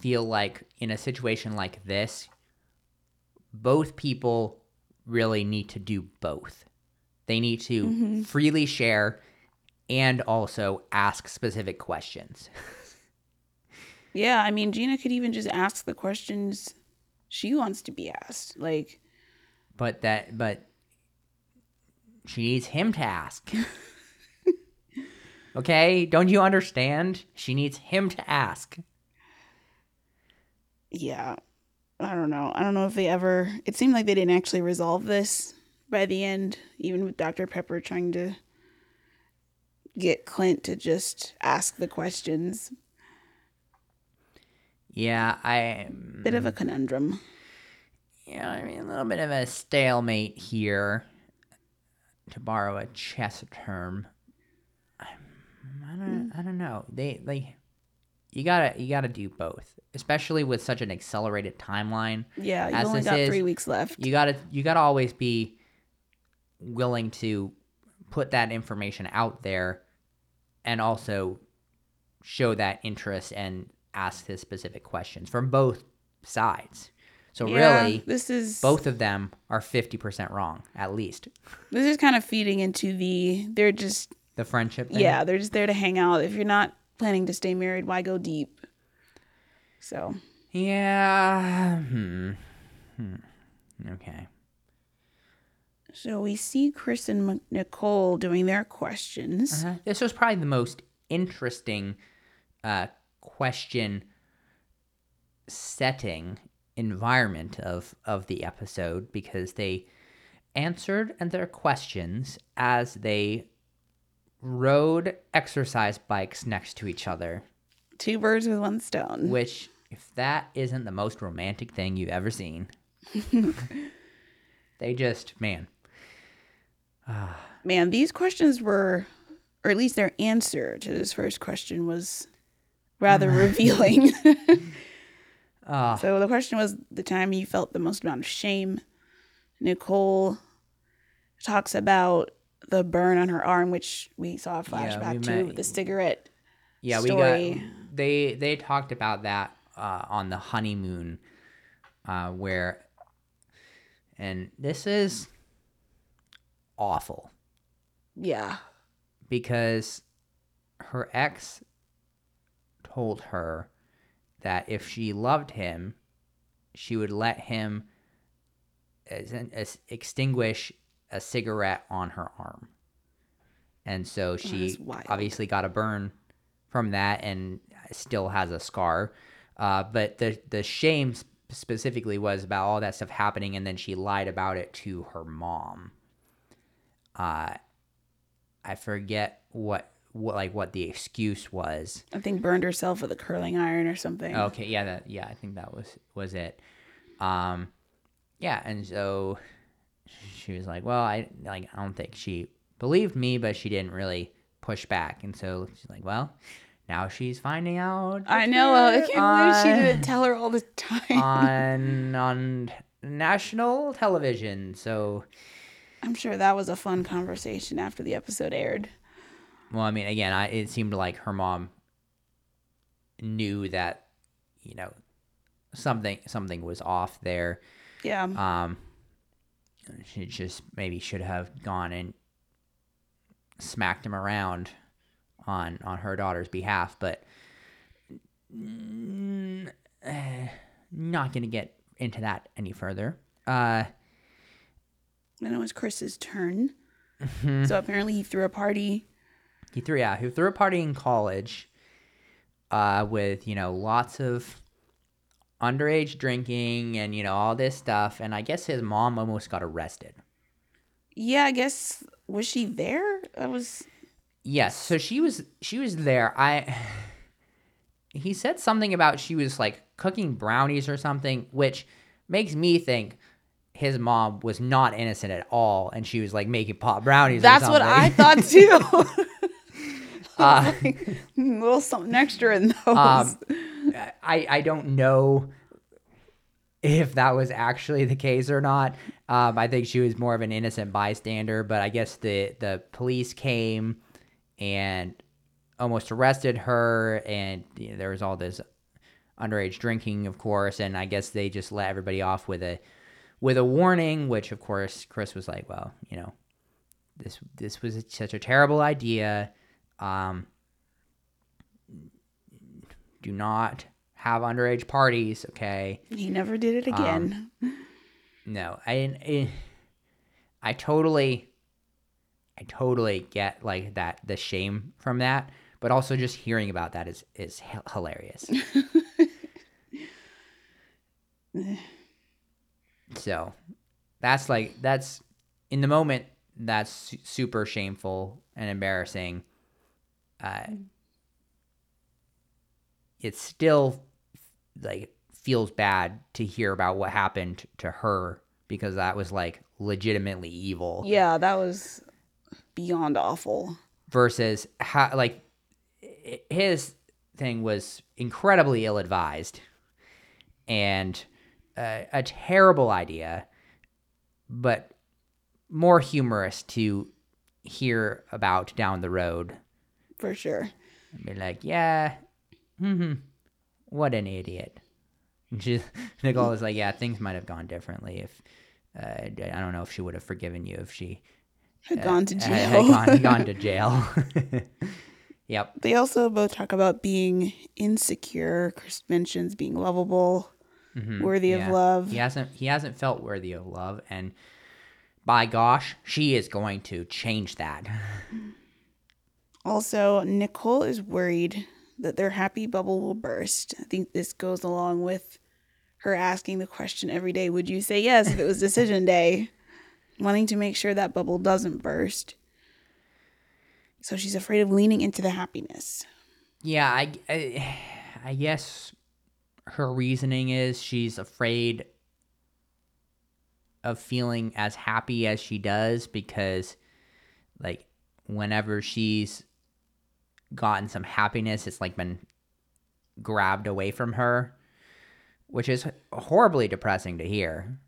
feel like in a situation like this, both people really need to do both. They need to mm-hmm. freely share and also ask specific questions. Yeah, I mean, Gina could even just ask the questions she wants to be asked. Like, but that but she needs him to ask. okay, don't you understand? She needs him to ask. Yeah, I don't know. I don't know if they ever. It seemed like they didn't actually resolve this by the end, even with Dr. Pepper trying to get Clint to just ask the questions. Yeah, I Bit of a mm. conundrum. yeah, I mean a little bit of a stalemate here, to borrow a chess term. I don't, hmm. I don't know. They they, you gotta you gotta do both, especially with such an accelerated timeline. Yeah, you've As only got is, three weeks left. You gotta you gotta always be willing to put that information out there, and also show that interest and ask the specific questions from both sides. So Yeah, really, this is both of them are 50% wrong at least This is kind of feeding into the. They're just the friendship thing. yeah, they're just there to hang out. If you're not planning to stay married, why go deep? So yeah hmm. hmm. okay So we see Chris and Nicole doing their questions. Uh-huh. this was probably the most interesting uh, question setting environment of of the episode because they answered and their questions as they rode exercise bikes next to each other Two birds with one stone. which if that isn't the most romantic thing you've ever seen they just man Man, these questions were, or at least their answer to this first question was rather revealing. Ah. So the question was the time you felt the most amount of shame. Nicole talks about the burn on her arm, which we saw a flashback to met- with the cigarette. yeah we got they they talked about that uh, on the honeymoon uh, where and this is awful Yeah. because her ex told her that if she loved him, she would let him as, as extinguish a cigarette on her arm. And so she obviously got a burn from that and still has a scar. Uh, but the the shame specifically was about all that stuff happening, and then she lied about it to her mom. Uh, I forget what what like what the excuse was. I think burned herself with a curling iron or something. Okay, yeah, that yeah, I think that was was it. Um, yeah, and so she was like, "Well, I like I don't think she believed me, but she didn't really push back." And so she's like, "Well, now she's finding out." I know. I can't believe she didn't tell her all the time. on on national television. So, I'm sure that was a fun conversation after the episode aired. well, I mean, again, I it seemed like her mom knew that, you know, something something was off there. Yeah. Um, she just maybe should have gone and smacked him around on on her daughter's behalf, but mm, not gonna get into that any further. Uh, then it was Chris's turn. Mm-hmm. So apparently he threw a party. he threw yeah, he threw a party in college, uh, with you know lots of underage drinking and you know all this stuff, and I guess his mom almost got arrested. Yeah, I guess was she there? I was Yes, so she was she was there. I he said something about she was like cooking brownies or something, which makes me think his mom was not innocent at all, and she was like making pot brownies. or That's what I thought too. Uh, a little something extra in those. um, I I don't know if that was actually the case or not. Um, I think she was more of an innocent bystander, but I guess the the police came and almost arrested her, and you know, there was all this underage drinking, of course, and I guess they just let everybody off with a with a warning, which of course Chris was like, well, you know, this this was such a terrible idea. Um, do not have underage parties. Okay, He never did it again. no, I, I, I totally, I totally get like that the shame from that, but also just hearing about that is is hilarious. so, that's like that's in the moment that's su- super shameful and embarrassing. Uh, it still like feels bad to hear about what happened to her because that was like legitimately evil yeah, that was beyond awful. versus how like his thing was incredibly ill advised and uh, a terrible idea but more humorous to hear about down the road For sure. and be like yeah hmm what an idiot she, nicole is like yeah things might have gone differently if uh, i don't know if she would have forgiven you if she Had gone to jail. had gone, gone to jail yep They also both talk about being insecure. Chris mentions being lovable, worthy Mm-hmm. Yeah. of love. He hasn't he hasn't felt worthy of love and by gosh, she is going to change that. Also, Nicole is worried that their happy bubble will burst. I think this goes along with her asking the question every day Would you say yes if it was decision day? Wanting to make sure that bubble doesn't burst. So she's afraid of leaning into the happiness. Yeah, I, I I guess her reasoning is she's afraid of feeling as happy as she does because like whenever she's gotten some happiness it's like been grabbed away from her which is horribly depressing to hear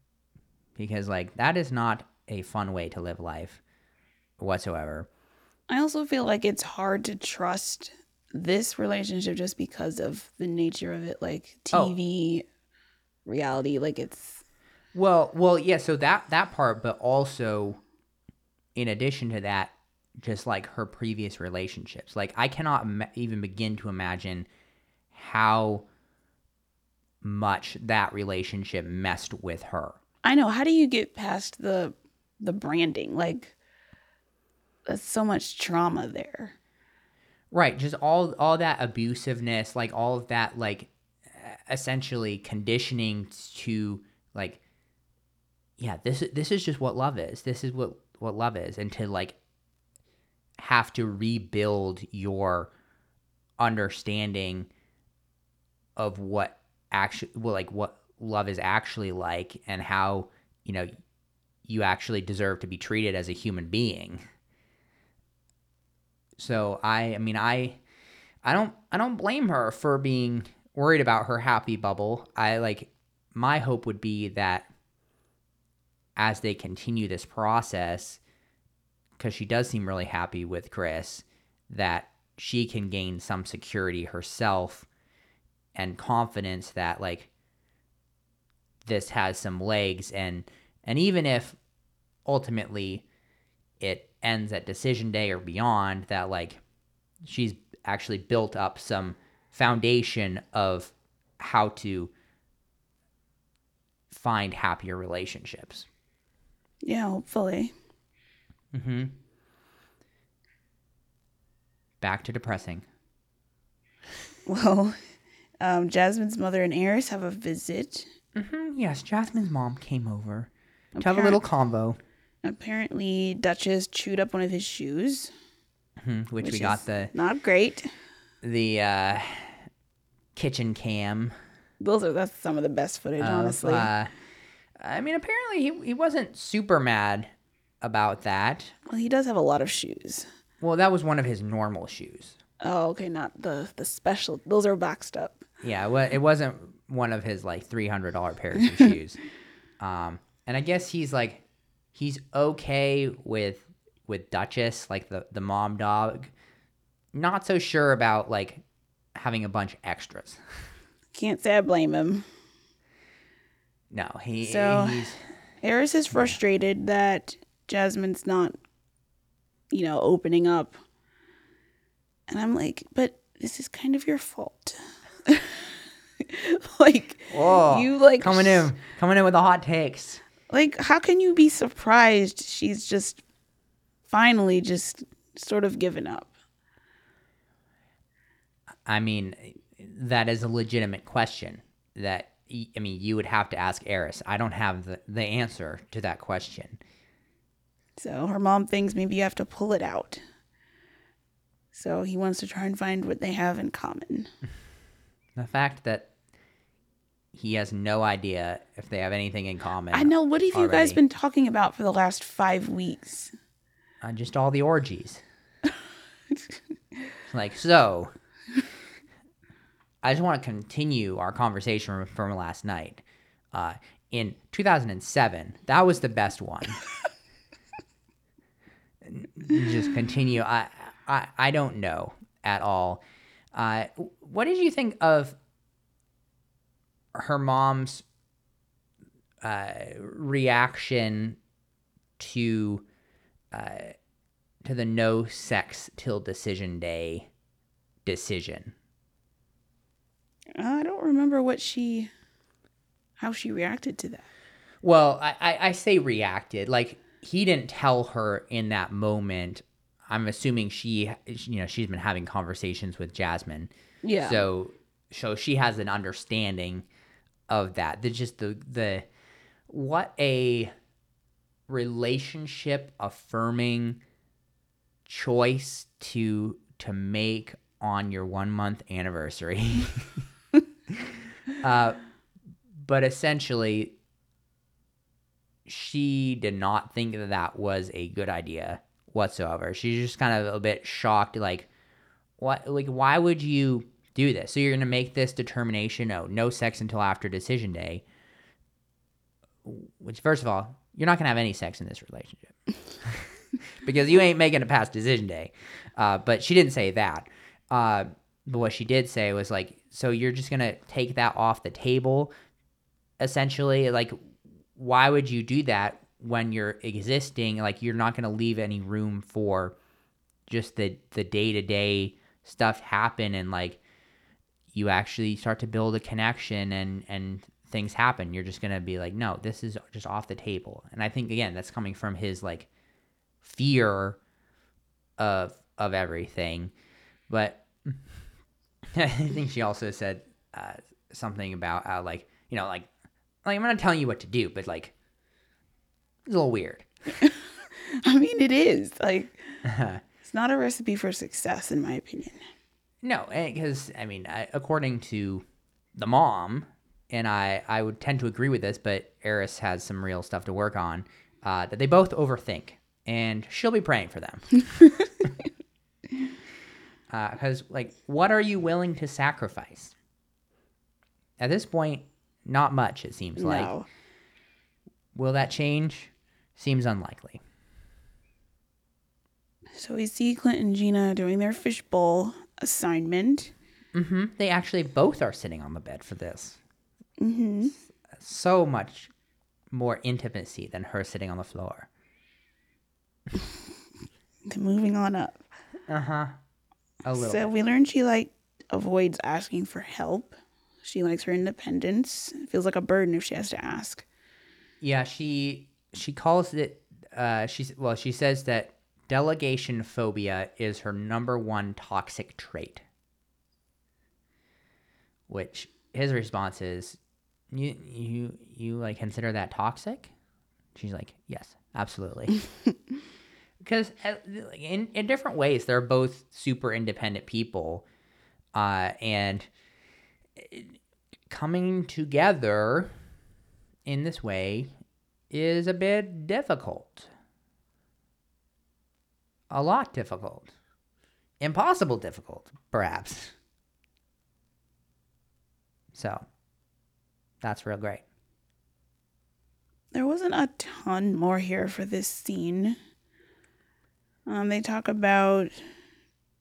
because like that is not a fun way to live life whatsoever I also feel like it's hard to trust this relationship just because of the nature of it, like Oh. TV reality. Like it's Well, well, yeah. So that that part, but also, in addition to that, just like her previous relationships, like I cannot ima- even begin to imagine how much that relationship messed with her. I know. How do you get past the the branding? Like that's so much trauma there. Right, just all all that abusiveness, like all of that, like essentially conditioning to like, yeah, this this is just what love is. This is what what love is, and to like have to rebuild your understanding of what actually, well, like what love is actually like, and how you know you actually deserve to be treated as a human being. So I I mean I I don't I don't blame her for being worried about her happy bubble. I like my hope would be that as they continue this process cuz she does seem really happy with Chris that she can gain some security herself and confidence that like this has some legs and and even if ultimately it ends at decision day or beyond that like she's actually built up some foundation of how to find happier relationships Yeah, hopefully. Mm-hmm. Back to depressing. Well, um, Jasmine's mother and Airris have a visit. mm-hmm. Yes jasmine's mom came over. To have a little convo Apparently, Duchess chewed up one of his shoes, mhm, which, which we got the not great. the uh kitchen cam. Those are that's some of the best footage, of, honestly. uh, i mean apparently he, he wasn't super mad about that well, he does have a lot of shoes. well that was one of his normal shoes Oh, okay, not the the special. Those are boxed up. Yeah, it, wa- it wasn't one of his like three hundred dollar pairs of shoes. Um, and I guess he's like, he's okay with with Duchess, like the the mom dog. Not so sure about like having a bunch of extras. Can't say I blame him. No, he So- he's Airris is frustrated that Jasmine's not, you know, opening up. And I'm like, but this is kind of your fault. like Whoa, you like coming in, coming in with the hot takes. like how can you be surprised she's just finally just sort of given up? I mean, that is a legitimate question. That I mean, you would have to ask Airris. I don't have the, the answer to that question. So her mom thinks maybe you have to pull it out. So he wants to try and find what they have in common. The fact that he has no idea if they have anything in common. I know. What have you guys been talking about for the last five weeks? Uh, just all the orgies. like, so, I just want to continue our conversation from, from last night. Uh, in 2007, that was the best one. just continue. I, I, I don't know at all. Uh, what did you think of her mom's uh, reaction to uh, to the no sex till decision day decision. I don't remember what she, how she reacted to that. Well, I, I, I say reacted. Like he didn't tell her in that moment. I'm assuming she, you know, she's been having conversations with Jasmine. Yeah. So, so she has an understanding of that. The just the the what a relationship affirming choice to to make on your one month anniversary. uh, but essentially, she did not think that that was a good idea whatsoever. She's just kind of a bit shocked, like, what, like, why would you do this? So you're gonna make this determination? Oh, no sex until after decision day. Which, first of all, you're not gonna have any sex in this relationship because you ain't making it past decision day. Uh, but she didn't say that. Uh, but what she did say was like, so you're just gonna take that off the table, essentially. Like, why would you do that when you're existing? Like, you're not gonna leave any room for just the the day to day stuff happen and like you actually start to build a connection and and things happen. You're just gonna be like no this is just off the table. And i think again that's coming from his like fear of of everything. But i think she also said uh, something about how like you know like like i'm not telling you what to do but like it's a little weird I mean, it is like it's not a recipe for success, in my opinion. No, because I mean, I, according to the mom, and I, I would tend to agree with this, but Airris has some real stuff to work on. Uh, that they both overthink, and she'll be praying for them. Because, like, what are you willing to sacrifice? At this point, not much. It seems like. Will that change? Seems unlikely. so we see Clint and Gina doing their fishbowl assignment. hmm They actually both are sitting on the bed for this. hmm So much more intimacy than her sitting on the floor. Moving on up. Uh huh. A little. So we learned she like avoids asking for help. She likes her independence. It feels like a burden if she has to ask. yeah, she she calls it. Uh, she's well. She says that delegation phobia is her number one toxic trait. Which his response is, "You you you like consider that toxic?" She's like, "Yes, absolutely." because uh, in in different ways, they're both super independent people, uh, and coming together in this way is a bit difficult. A lot difficult. Impossible difficult, perhaps. So, that's real great. There wasn't a ton more here for this scene. Um, they talk about,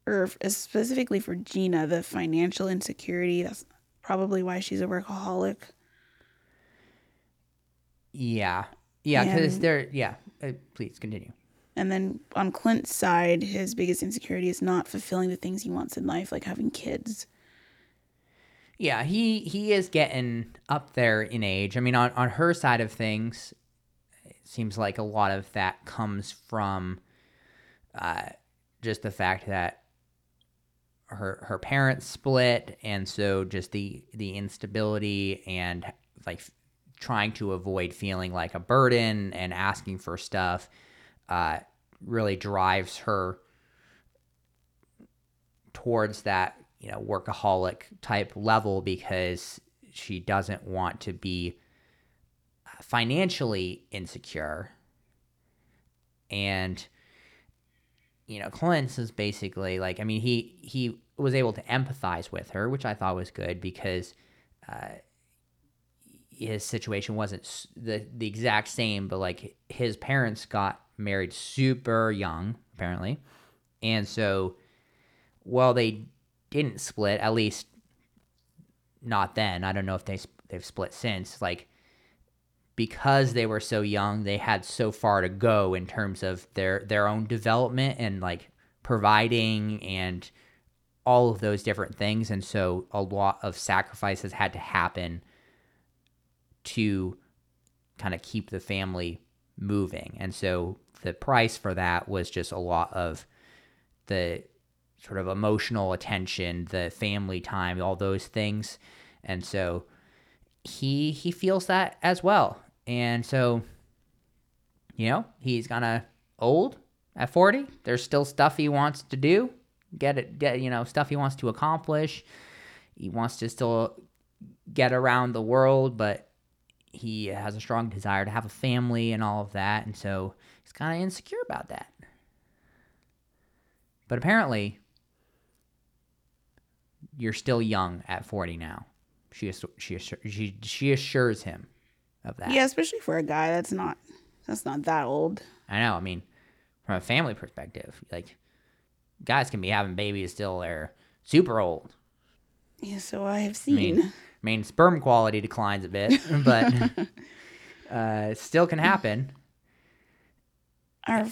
or specifically for Gina, the financial insecurity. That's probably why she's a workaholic. Yeah. Yeah, because they're, yeah, uh, please continue. And then on Clint's side, his biggest insecurity is not fulfilling the things he wants in life, like having kids. Yeah, he he is getting up there in age. I mean, on on her side of things, it seems like a lot of that comes from uh, just the fact that her her parents split, and so just the the instability and like trying to avoid feeling like a burden and asking for stuff uh, really drives her towards that you know workaholic type level because she doesn't want to be financially insecure. And you know Clint is basically like I mean he he was able to empathize with her which I thought was good because uh, his situation wasn't the the exact same but like his parents got married super young apparently and so while they didn't split, at least not then. I don't know if they they've split since. Like because they mm-hmm. were so young, they had so far to go in terms of their their own development and like providing and all of those different things and so a lot of sacrifices had to happen to kind of keep the family moving. And so the price for that was just a lot of the sort of emotional attention, the family time, all those things. And so he he feels that as well. And so you know, he's of old at 40. There's still stuff he wants to do. Get it get you know, stuff he wants to accomplish. He wants to still get around the world, but he has a strong desire to have a family and all of that. And so he's kind of insecure about that. But apparently, you're still young at 40 now. She she she she assures him of that. Yeah, especially for a guy that's not that's not that old. I know. I mean, from a family perspective, like guys can be having babies still they're super old. Yeah, so I have seen. I mean, I mean sperm quality declines a bit, but uh, still can happen. Our,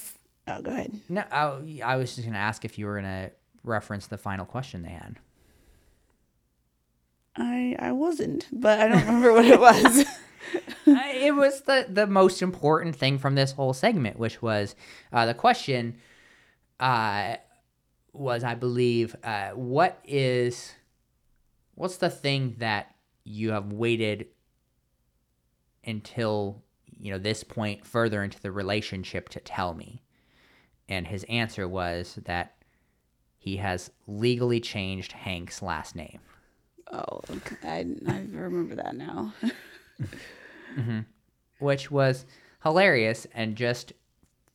oh, go ahead. No, I, I was just gonna ask if you were gonna reference the final question they had. I I wasn't, but I don't remember what it was. it was the the most important thing from this whole segment, which was uh, the question. Uh, was I believe uh, what is what's the thing that you have waited until you know this point further into the relationship to tell me and his answer was that he has legally changed hank's last name Oh, I, I remember that now. mm-hmm. Which was hilarious and just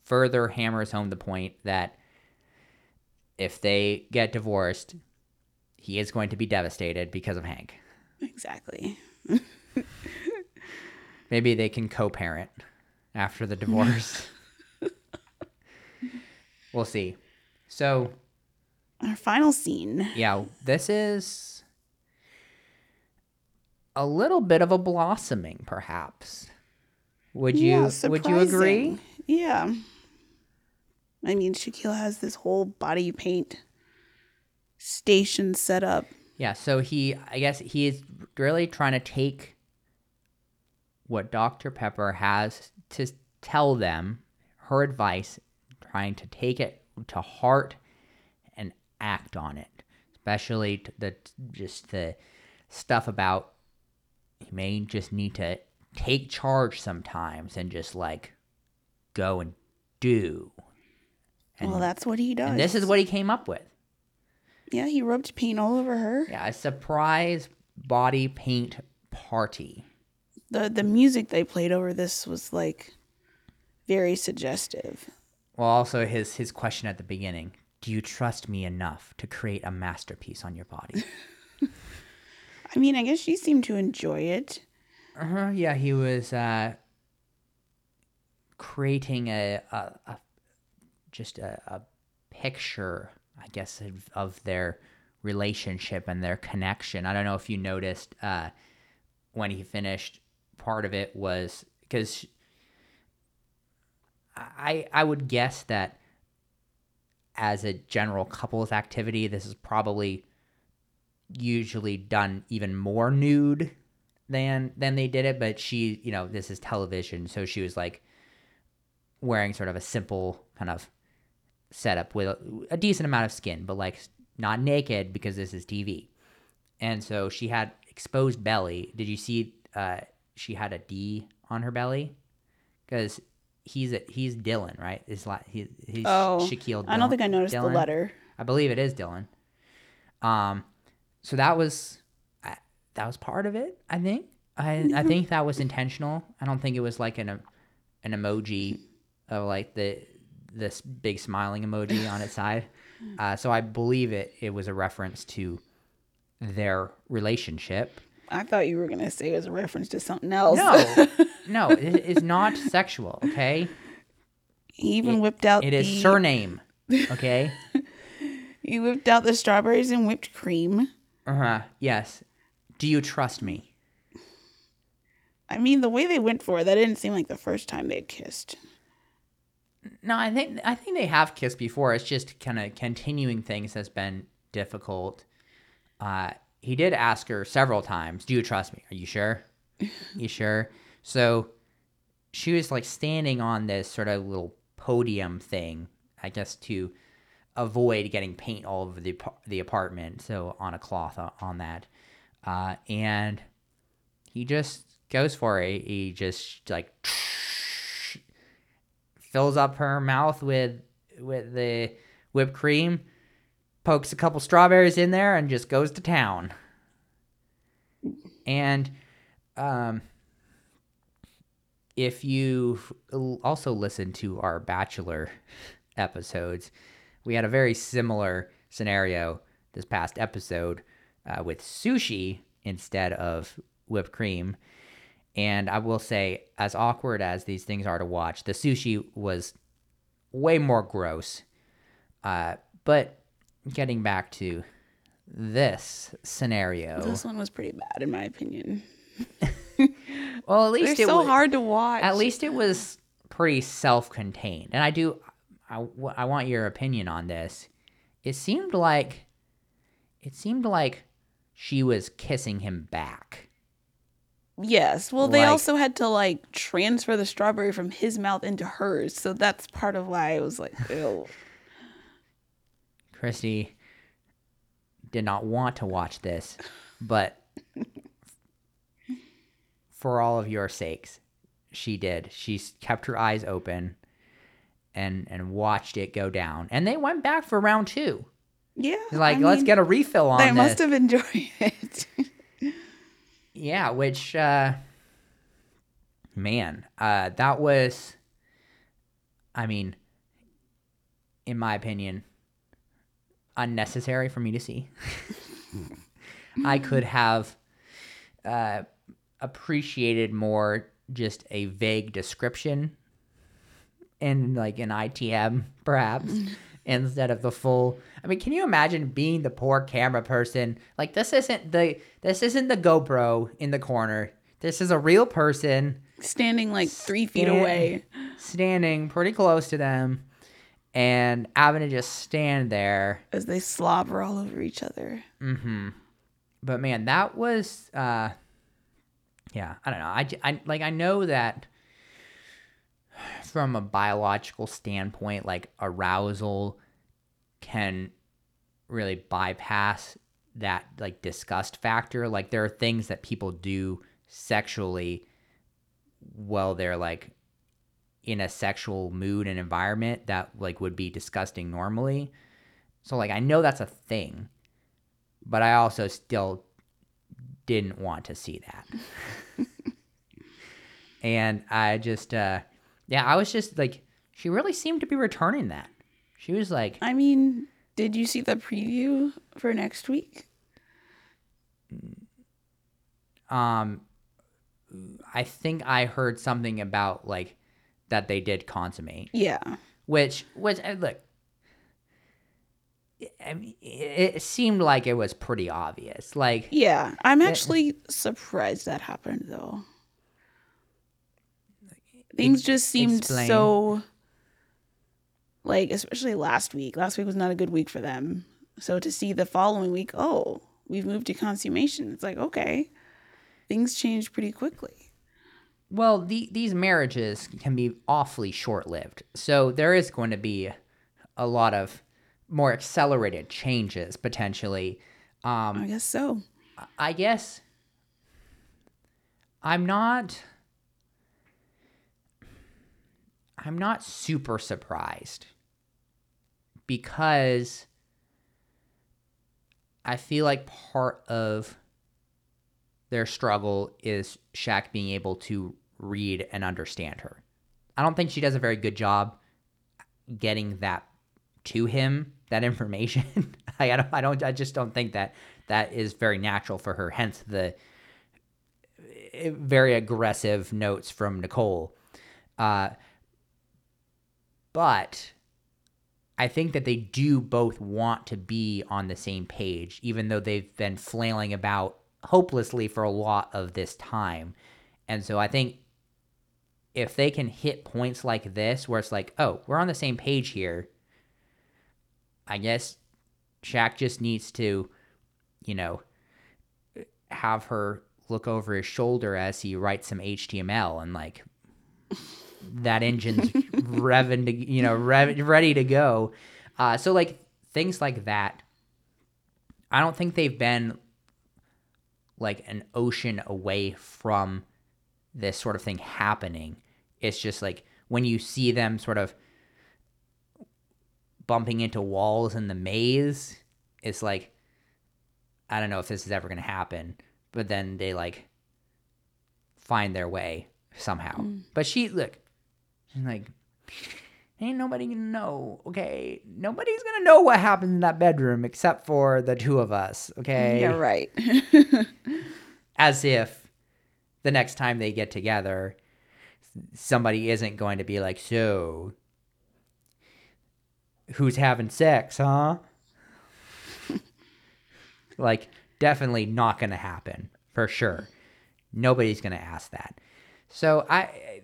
further hammers home the point that if they get divorced, he is going to be devastated because of Hank. Exactly. Maybe they can co parent after the divorce. we'll see. So, our final scene. Yeah, this is a little bit of a blossoming, perhaps. Would you yeah, would you agree? Yeah. I mean, Shaquille has this whole body paint station set up. Yeah, so he I guess he is really trying to take what Dr. Pepper has to tell them, her advice, trying to take it to heart and act on it. Especially the just the stuff about you may just need to take charge sometimes and just like go and do. And, well, that's what he does. And this is what he came up with. Yeah, he rubbed paint all over her. Yeah, a surprise body paint party. The the music they played over this was like very suggestive. Well, also his his question at the beginning, do you trust me enough to create a masterpiece on your body? I mean, I guess she seemed to enjoy it. Uh huh. Yeah, he was uh, creating a, a, a just a, a, picture, I guess, of, of, their relationship and their connection. I don't know if you noticed uh, when he finished. Part of it was because I I would guess that as a general couples activity, this is probably usually done even more nude than than they did it, but she, you know, this is television, so she was like wearing sort of a simple kind of setup with a, a decent amount of skin, but like not naked because this is TV. And so she had exposed belly. Did you see uh she had a D on her belly? Cuz he's a, he's Dylan, right? Is like he, he's Oh, Shaquille I don't think I noticed Dylan. the letter. I believe it is Dylan. Um, so that was I- that was part of it. I think. I I think that was intentional. I don't think it was like an an emoji of like the this big smiling emoji on its side. Uh, so I believe it it was a reference to their relationship. I thought you were gonna say it was a reference to something else. No, no, it is not sexual. Okay, he even whipped out it is the surname. Okay. he whipped out the strawberries and whipped cream. Uh huh. Yes. Do you trust me? I mean, the way they went for it, that didn't seem like the first time they'd kissed. No, I think I think they have kissed before. It's just kind of continuing things has been difficult. Uh, he did ask her several times, "Do you trust me? Are you sure? you sure?" So she was like standing on this sort of little podium thing, I guess to avoid getting paint all over the the apartment. So on a cloth on that, uh, and he just goes for it. He just like fills up her mouth with with the whipped cream, pokes a couple strawberries in there, and just goes to town. And um, if you also listen to our Bachelor episodes, we had a very similar scenario this past episode uh, with sushi instead of whipped cream. And I will say, as awkward as these things are to watch, the sushi was way more gross. Uh, but getting back to this scenario, This one was pretty bad, in my opinion. well, at They're least it was so was, hard to watch. At least it was pretty self-contained, and I do. I, I want your opinion on this. It seemed like, it seemed like she was kissing him back. Yes. Well, they Like- also had to like transfer the strawberry from his mouth into hers, so that's part of why I was like, ew. Christy did not want to watch this, but for all of your sakes, she did. She kept her eyes open and and watched it go down. And they went back for round two. Yeah. Like, I let's mean, get a refill on They this. must have enjoyed it. Yeah, which uh man, uh that was I mean in my opinion unnecessary for me to see. I could have uh appreciated more just a vague description in like an ITM perhaps instead of the full I mean can you imagine being the poor camera person like this isn't the this isn't the GoPro in the corner this is a real person Standing like three feet away. standing pretty close to them and having to just stand there as they slobber all over each other. Mm-hmm. But man, that was uh yeah, I don't know. I, I like I know that from a biological standpoint, like arousal can really bypass that like disgust factor. Like there are things that people do sexually while they're like in a sexual mood and environment that like would be disgusting normally. So like I know that's a thing but I also still didn't want to see that. and I just, uh, yeah, I was just like, she really seemed to be returning that. She was like, I mean, did you see the preview for next week? um, I think I heard something about like that they did consummate, Yeah. which, which, uh, look, I mean, it, it seemed like it was pretty obvious. Like, Yeah. I'm actually surprised that happened though. Things just seemed explain. so like especially last week. Last week was not a good week for them. So to see the following week, oh, we've moved to consummation. It's like, okay, things change pretty quickly. Well, the, these marriages can be awfully short lived. So there is going to be a lot of more accelerated changes potentially. Um, I guess so. I guess I'm not. I'm not super surprised because I feel like part of their struggle is Shaq being able to read and understand her. I don't think she does a very good job getting that to him, that information. I, don't I don't I just don't think that that is very natural for her. Hence the eh, very aggressive notes from Nicole. Uh, but I think that they do both want to be on the same page, even though they've been flailing about hopelessly for a lot of this time. And so I think if they can hit points like this, where it's like, oh, we're on the same page here, I guess Shaq just needs to, you know, have her look over his shoulder as he writes some HTML and like that engine's revving to you know rev- ready to go. Uh, so like things like that, I don't think they've been like an ocean away from this sort of thing happening. It's just like when you see them sort of bumping into walls in the maze, it's like I don't know if this is ever going to happen, but then they like find their way somehow. Mm. But she look, she's like ain't nobody gonna know, okay? Nobody's gonna know what happened in that bedroom except for the two of us, okay? Mm, yeah, right. As if the next time they get together, somebody isn't going to be like, so who's having sex, huh? like, definitely not gonna happen for sure. Nobody's gonna ask that. So I,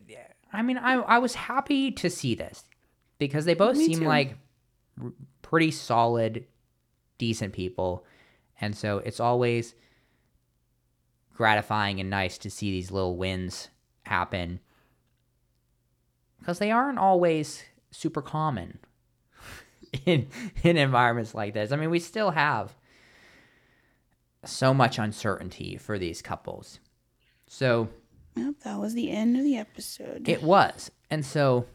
I mean, I I was happy to see this because they both Me seem too. like r- pretty solid, decent people, and so it's always gratifying and nice to see these little wins happen because they aren't always super common in in environments like this. I mean, we still have so much uncertainty for these couples. So Yep, that was the end of the episode. it was. And so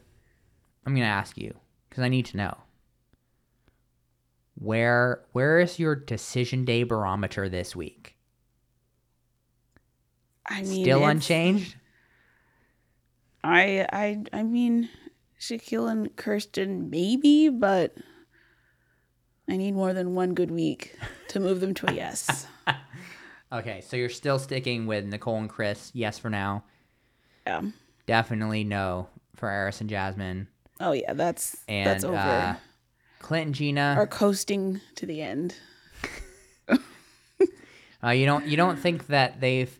I'm going to ask you cuz I need to know. Where where is your decision day barometer this week? I mean, Still unchanged? I I I mean, Shaquille and Kirsten maybe, but I need more than one good week to move them to a yes. Okay, so you're still sticking with Nicole and Chris. Yes for now. yeah. Definitely no for Airris and Jasmine. Oh yeah, that's And that's over. uh Clint and Gina. Are coasting to the end. Uh, you don't you don't think that they've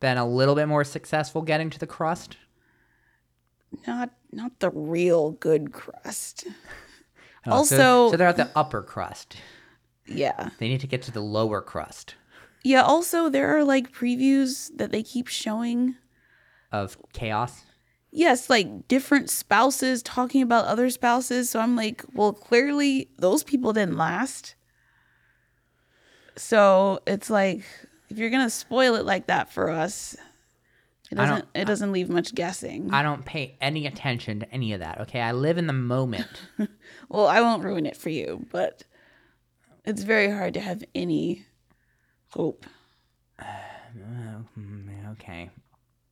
been a little bit more successful getting to the crust? Not not the real good crust. Oh, so- Also- so, they're at the upper crust. Yeah. They need to get to the lower crust Yeah, also there are like previews that they keep showing. of chaos. Yes, like different spouses talking about other spouses. So I'm like, well, clearly those people didn't last. So it's like if you're gonna spoil it like that for us, it I doesn't it doesn't leave much guessing. I don't pay any attention to any of that. Okay, I live in the moment. well, I won't ruin it for you, but it's very hard to have any hope. Mm, okay,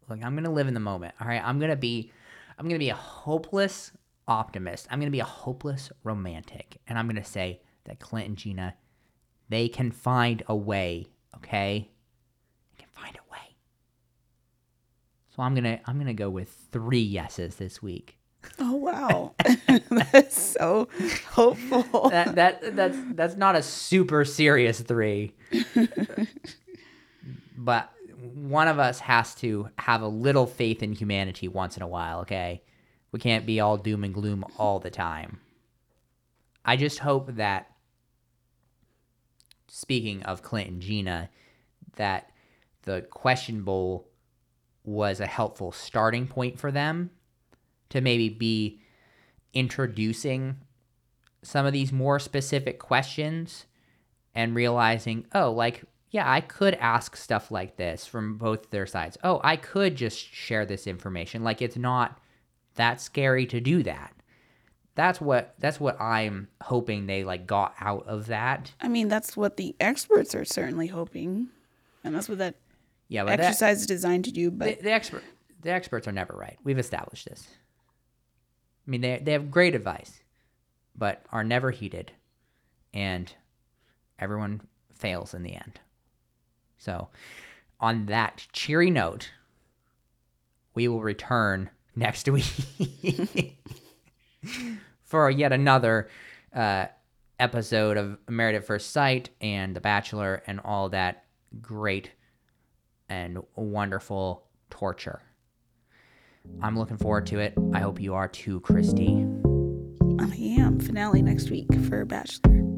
look, I'm gonna live in the moment. All right, I'm gonna be, I'm gonna be a hopeless optimist. I'm gonna be a hopeless romantic, and I'm gonna say that Clint and Gina, they can find a way. Okay, they can find a way. So I'm gonna, I'm gonna go with three yeses this week. Oh wow. That's so hopeful. that that that's that's not a super serious three. but one of us has to have a little faith in humanity once in a while, okay? We can't be all doom and gloom all the time. I just hope that speaking of Clint and Gina, that the question bowl was a helpful starting point for them to maybe be introducing some of these more specific questions and realizing, oh, like, yeah, I could ask stuff like this from both their sides. Oh, I could just share this information. Like, it's not that scary to do that. That's what that's what I'm hoping they like got out of that. I mean, that's what the experts are certainly hoping, and that's what that Yeah, but that, exercise is designed to do. But the, the expert the experts are never right. We've established this. I mean, they they have great advice, but are never heeded, and everyone fails in the end. So, on that cheery note, we will return next week for yet another uh, episode of Married at First Sight and The Bachelor and all that great and wonderful torture. I'm looking forward to it. I hope you are too, Christy. I am finale next week for Bachelor.